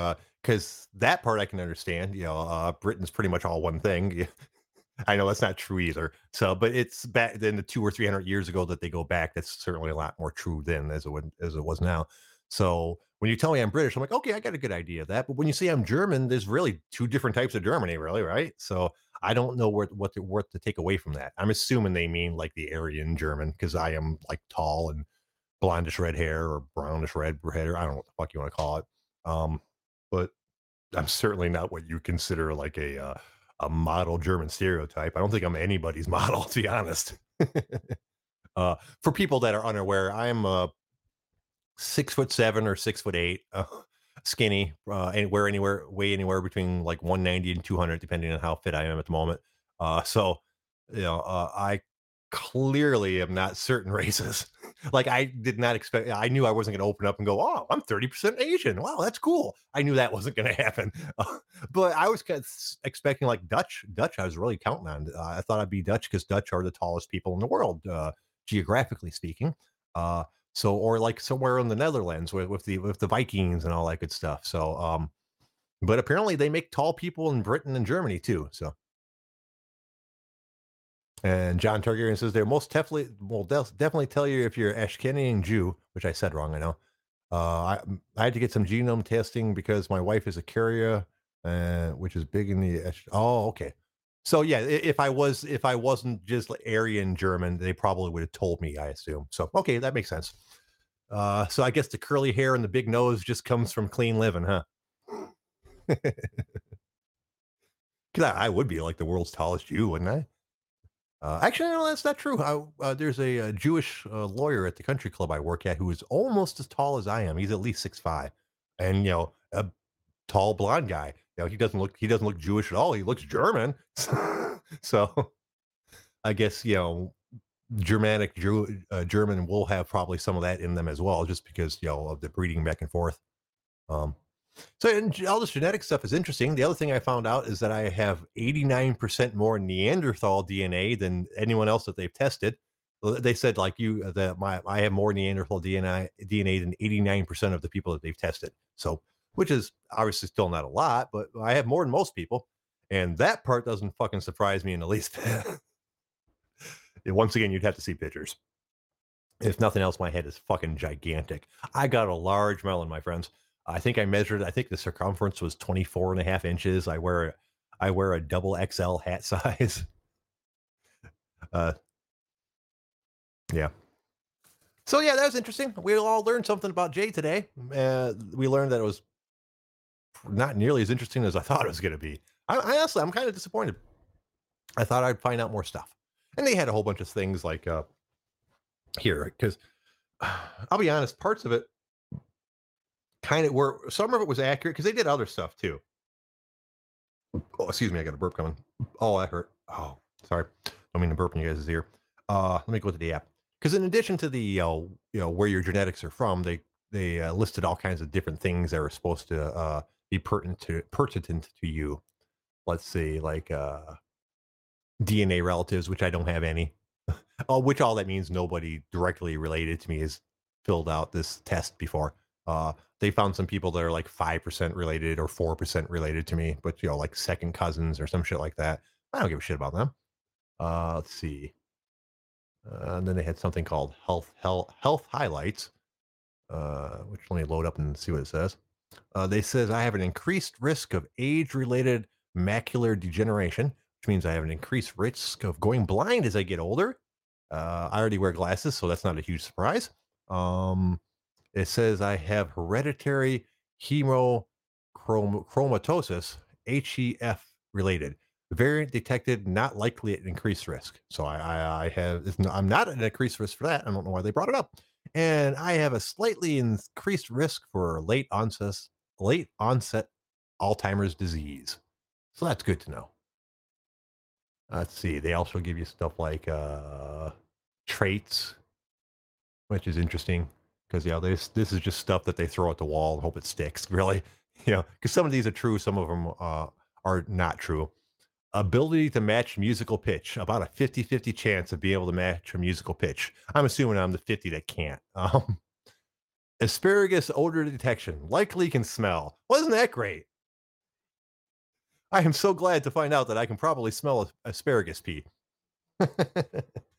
S1: because uh, that part I can understand. You know, uh, Britain's pretty much all one thing. I know that's not true either. So, but it's back then the two or three hundred years ago that they go back. That's certainly a lot more true then as it would, as it was now. So when you tell me I'm British, I'm like, okay, I got a good idea of that. But when you say I'm German, there's really two different types of Germany, really, right? So I don't know what what to, what to take away from that. I'm assuming they mean like the Aryan German because I am like tall and blondish red hair or brownish red hair. I don't know what the fuck you want to call it. Um, but I'm certainly not what you consider like a uh, a model German stereotype. I don't think I'm anybody's model, to be honest. uh, for people that are unaware, I'm a six foot seven or six foot eight. Uh, skinny, uh, anywhere, anywhere, weigh anywhere between like 190 and 200, depending on how fit I am at the moment. Uh, so, you know, uh, I clearly am not certain races. Like I did not expect. I knew I wasn't going to open up and go, "Oh, I'm 30% Asian. Wow, that's cool." I knew that wasn't going to happen. But I was kind of expecting like Dutch. Dutch, I was really counting on. Uh, I thought I'd be Dutch because Dutch are the tallest people in the world, uh, geographically speaking. Uh, so, or like somewhere in the Netherlands with, with the with the Vikings and all that good stuff. So, um, but apparently they make tall people in Britain and Germany too. So, and John Targaryen says they're most definitely will definitely tell you if you're Ashkenazi Jew, which I said wrong. I know. Uh, I I had to get some genome testing because my wife is a carrier, uh, which is big in the. Oh, okay. So yeah, if I was if I wasn't just Aryan German, they probably would have told me. I assume. So okay, that makes sense. Uh, so I guess the curly hair and the big nose just comes from clean living, huh? Because I, I, would be like the world's tallest Jew, wouldn't I? Uh, actually, no, that's not true. I, uh, there's a, a Jewish uh, lawyer at the country club I work at who is almost as tall as I am. He's at least six five, and you know, a tall blonde guy. You know, he doesn't look he doesn't look Jewish at all. He looks German. so, I guess you know Germanic uh, German will have probably some of that in them as well, just because you know of the breeding back and forth. Um, so all this genetic stuff is interesting. The other thing I found out is that I have 89% more Neanderthal DNA than anyone else that they've tested. They said like you uh, that my I have more Neanderthal DNA DNA than 89% of the people that they've tested. So which is obviously still not a lot, but I have more than most people. And that part doesn't fucking surprise me in the least once again, you'd have to see pictures. If nothing else, my head is fucking gigantic. I got a large melon, my friends. I think I measured, I think the circumference was 24 and a half inches. I wear, I wear a double XL hat size. Uh, yeah. So yeah, that was interesting. We all learned something about Jay today. Uh, we learned that it was not nearly as interesting as I thought it was going to be. I, I honestly, I'm kind of disappointed. I thought I'd find out more stuff and they had a whole bunch of things like uh here because I'll be honest, parts of it kind of were some of it was accurate because they did other stuff too. Oh, excuse me, I got a burp coming. Oh, that hurt. Oh, sorry. I mean to burp in you guys' ear. Uh, let me go to the app because in addition to the uh, you know where your genetics are from, they they uh, listed all kinds of different things that are supposed to uh, be pertinent to pertinent to you. Let's see, like uh, DNA relatives, which I don't have any. uh, which all that means nobody directly related to me has filled out this test before. Uh, they found some people that are like 5% related or 4% related to me, but you know, like second cousins or some shit like that. I don't give a shit about them. Uh, let's see. Uh, and then they had something called health health health highlights, uh, which let me load up and see what it says. Uh, they says I have an increased risk of age-related macular degeneration, which means I have an increased risk of going blind as I get older. Uh, I already wear glasses, so that's not a huge surprise. Um, it says I have hereditary hemochromatosis, HEF related variant detected, not likely at increased risk. So I, I, I have, I'm not at increased risk for that. I don't know why they brought it up. And I have a slightly increased risk for late onset, late onset Alzheimer's disease. So that's good to know. Let's see. They also give you stuff like uh, traits, which is interesting because yeah, this this is just stuff that they throw at the wall and hope it sticks. Really, you know, because some of these are true, some of them uh, are not true. Ability to match musical pitch about a 50-50 chance of being able to match a musical pitch. I'm assuming i'm the 50 that can't. Um, asparagus odor detection likely can smell. Wasn't that great? I am so glad to find out that i can probably smell asparagus pee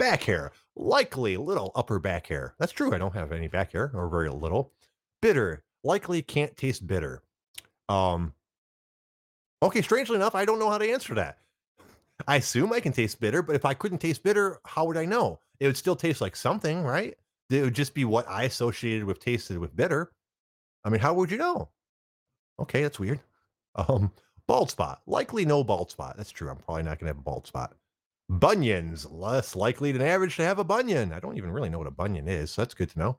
S1: back hair likely little upper back hair that's true i don't have any back hair or very little bitter likely can't taste bitter um Okay, strangely enough, I don't know how to answer that. I assume I can taste bitter, but if I couldn't taste bitter, how would I know? It would still taste like something, right? It would just be what I associated with tasted with bitter. I mean, how would you know? Okay, that's weird. Um, bald spot, likely no bald spot. That's true. I'm probably not gonna have a bald spot. Bunions, less likely than average to have a bunion. I don't even really know what a bunion is, so that's good to know.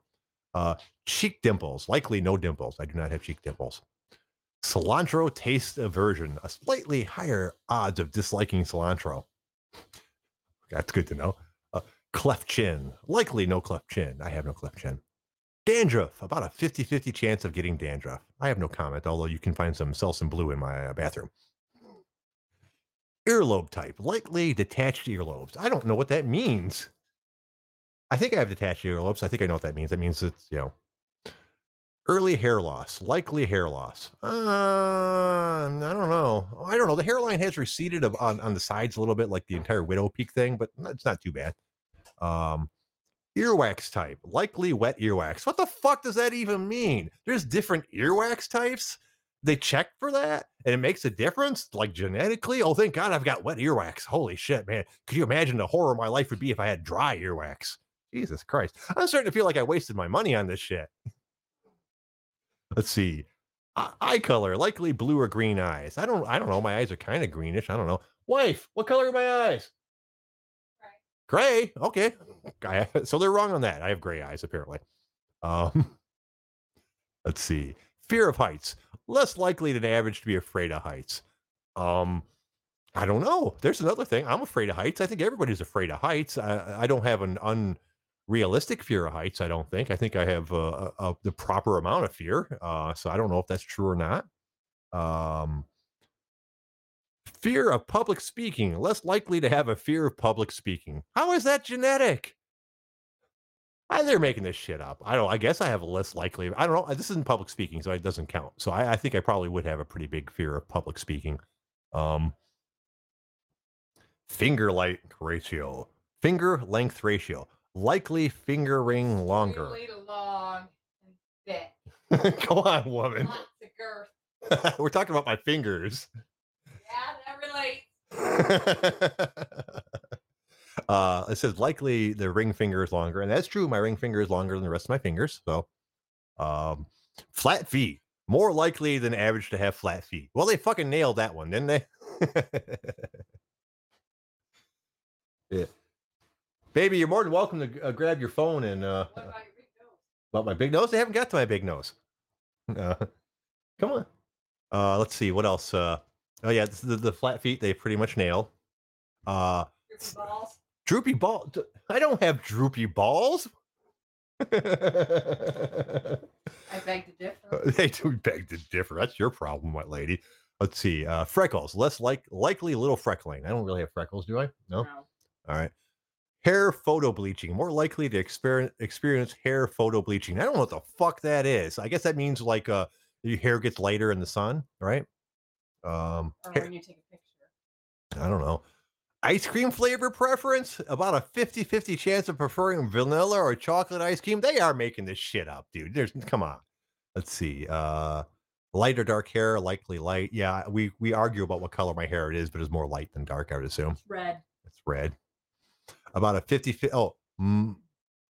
S1: Uh, cheek dimples, likely no dimples. I do not have cheek dimples cilantro taste aversion, a slightly higher odds of disliking cilantro. That's good to know. Uh, cleft chin, likely no cleft chin. I have no cleft chin. Dandruff, about a 50 50 chance of getting dandruff. I have no comment, although you can find some Selsun Blue in my uh, bathroom. Earlobe type, likely detached earlobes. I don't know what that means. I think I have detached earlobes. I think I know what that means. That means it's, you know, Early hair loss, likely hair loss. Uh, I don't know. I don't know. The hairline has receded on, on the sides a little bit, like the entire widow peak thing, but it's not too bad. Um, earwax type, likely wet earwax. What the fuck does that even mean? There's different earwax types. They check for that, and it makes a difference, like genetically. Oh, thank God I've got wet earwax. Holy shit, man! Could you imagine the horror my life would be if I had dry earwax? Jesus Christ! I'm starting to feel like I wasted my money on this shit. Let's see. Eye color, likely blue or green eyes. I don't I don't know. My eyes are kind of greenish. I don't know. Wife, what color are my eyes? Gray. Okay. so they're wrong on that. I have gray eyes, apparently. Um, let's see. Fear of heights. Less likely than average to be afraid of heights. Um, I don't know. There's another thing. I'm afraid of heights. I think everybody's afraid of heights. I, I don't have an unrealistic fear of heights. I don't think. I think I have a, a, the proper amount of fear. Uh, so I don't know if that's true or not. Um, fear of public speaking. Less likely to have a fear of public speaking. How is that genetic? I, they're making this shit up. I don't. I guess I have a less likely. I don't know. This isn't public speaking, so it doesn't count. So I, I think I probably would have a pretty big fear of public speaking. Um, finger length ratio. Finger length ratio likely finger ring longer.
S5: long
S1: Go on, woman.
S5: Lots of girth.
S1: We're talking about my fingers.
S5: Yeah, that relates.
S1: uh, it says likely the ring finger is longer, and that's true. My ring finger is longer than the rest of my fingers. So, um, flat feet more likely than average to have flat feet. Well, they fucking nailed that one, didn't they? yeah. Baby, you're more than welcome to uh, grab your phone and. Uh,
S5: what about your big nose?
S1: About my big nose? They haven't got to my big nose. Uh, come on. Uh, let's see what else. Uh, oh yeah, the, the flat feet they pretty much nail. Uh,
S5: balls.
S1: Droopy ball. I don't have droopy balls.
S5: I beg to differ.
S1: they do beg to differ. That's your problem, my lady. Let's see. Uh, freckles, less like likely little freckling. I don't really have freckles, do I? No.
S5: No.
S1: All right. Hair photo bleaching. More likely to experience experience hair photo bleaching. I don't know what the fuck that is. I guess that means like uh your hair gets lighter in the sun, right? Um
S5: Or
S1: hair-
S5: when you take a picture.
S1: I don't know. Ice cream flavor preference? About a 50 50 chance of preferring vanilla or chocolate ice cream. They are making this shit up, dude. There's come on. Let's see. Uh light or dark hair, likely light. Yeah, we we argue about what color my hair it is, but it's more light than dark, I would assume.
S5: It's red.
S1: It's red. About a 50 fi- oh m-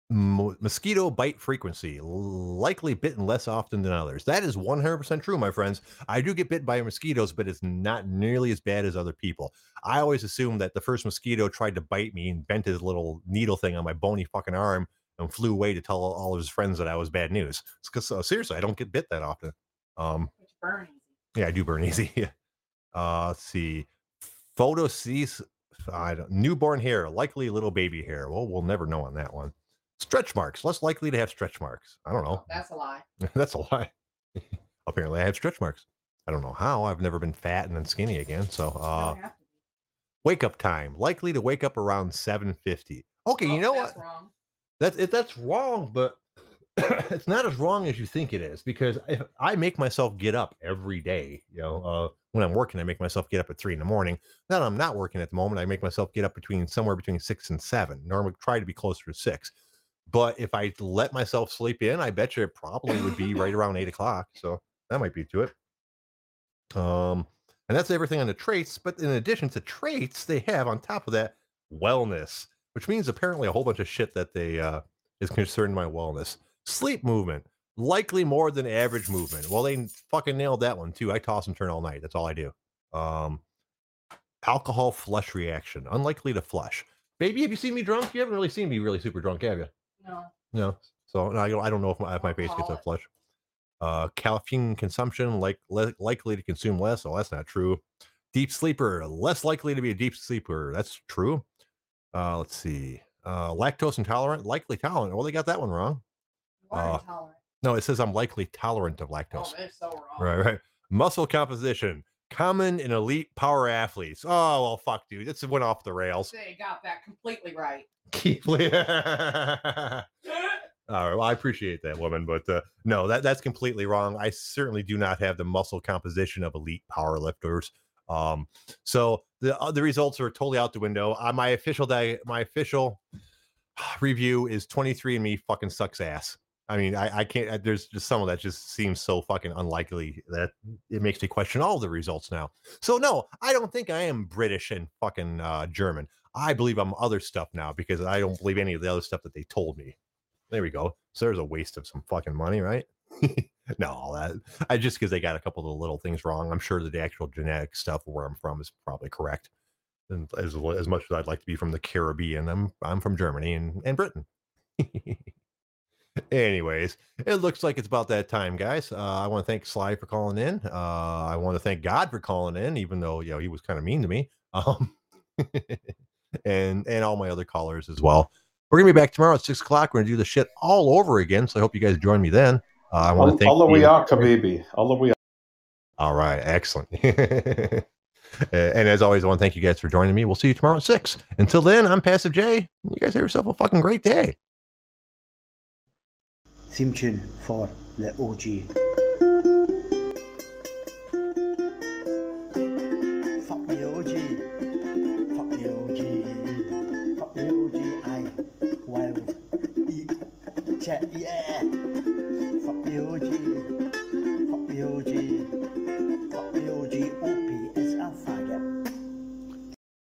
S1: mosquito bite frequency likely bitten less often than others. That is 100% true, my friends. I do get bit by mosquitoes, but it's not nearly as bad as other people. I always assume that the first mosquito tried to bite me and bent his little needle thing on my bony fucking arm and flew away to tell all of his friends that I was bad news. Because uh, seriously, I don't get bit that often. Um, yeah, I do burn easy. Uh, let's see. Photoces. I don't, newborn hair, likely little baby hair. Well, we'll never know on that one. Stretch marks, less likely to have stretch marks. I don't know.
S5: Oh, that's a lie.
S1: That's a lie. Apparently, I have stretch marks. I don't know how. I've never been fat and then skinny again. So, uh,
S5: don't have to be.
S1: wake up time, likely to wake up around seven fifty. Okay, you
S5: Oh,
S1: know
S5: that's
S1: what?
S5: Wrong.
S1: That's it, that's wrong, but it's not as wrong as you think it is because if I make myself get up every day. You know, uh, when I'm working, I make myself get up at three in the morning. Now I'm not working at the moment. I make myself get up between somewhere between six and seven. Normally, try to be closer to six. But if I let myself sleep in, I bet you it probably would be right around eight o'clock. So that might be to it. Um, and that's everything on the traits. But in addition to traits, they have on top of that wellness, which means apparently a whole bunch of shit that they uh, is concerned my wellness. Sleep movement, likely more than average movement. Well, they fucking nailed that one too. I toss and turn all night. That's all I do. Um, alcohol flush reaction, unlikely to flush. Baby, have you seen me drunk? You haven't really seen me really super drunk, have you?
S5: No.
S1: No. So no, I don't, I don't know if my, if my face gets a flush. Uh, caffeine consumption, like le- likely to consume less. Oh, that's not true. Deep sleeper, less likely to be a deep sleeper. That's true. Uh, let's see. Uh, lactose intolerant, likely tolerant. Well, they got that one wrong. Uh. No, it says I'm likely tolerant of
S5: Oh,
S1: lactose.
S5: they're so wrong.
S1: right, right. Muscle composition, common and elite power athletes. Oh well, fuck, dude, this went off the rails.
S5: They got that completely right.
S1: All right. Well, I appreciate that, woman, but uh, no, that that's completely wrong. I certainly do not have the muscle composition of elite power lifters. Um, so the uh, the results are totally out the window. Uh, my official day, my official review is 23andMe fucking sucks ass. I mean, I, I can't. I- There's just some of that just seems so fucking unlikely that it makes me question all the results now. So no, I don't think I am British and fucking uh, German. I believe I'm other stuff now because I don't believe any of the other stuff that they told me. There we go. So there's a waste of some fucking money, right? no, all that I just because they got a couple of the little things wrong. I'm sure that the actual genetic stuff where I'm from is probably correct. And as as much as I'd like to be from the Caribbean, I'm I'm from Germany and, and Britain. Anyways, it looks like it's about that time, guys. Uh, I want to thank Sly for calling in. Uh, I want to thank God for calling in, even though you know he was kind of mean to me. Um, and and all my other callers as well. We're gonna be back tomorrow at six o'clock. We're gonna do the shit all over again. So I hope you guys join me then. Uh, I want to thank
S3: Allah
S1: you-
S3: Habibi. Allah
S1: All right, excellent. And as always, I want to thank you guys for joining me. We'll see you tomorrow at six. Until then, I'm Passive J. You guys have yourself a fucking great day.
S6: Theme tune for the OG. Fuck the OG. Fuck the OG. Fuck the OG. I wild. Eat. Yeah. Fuck the OG. Fuck the OG.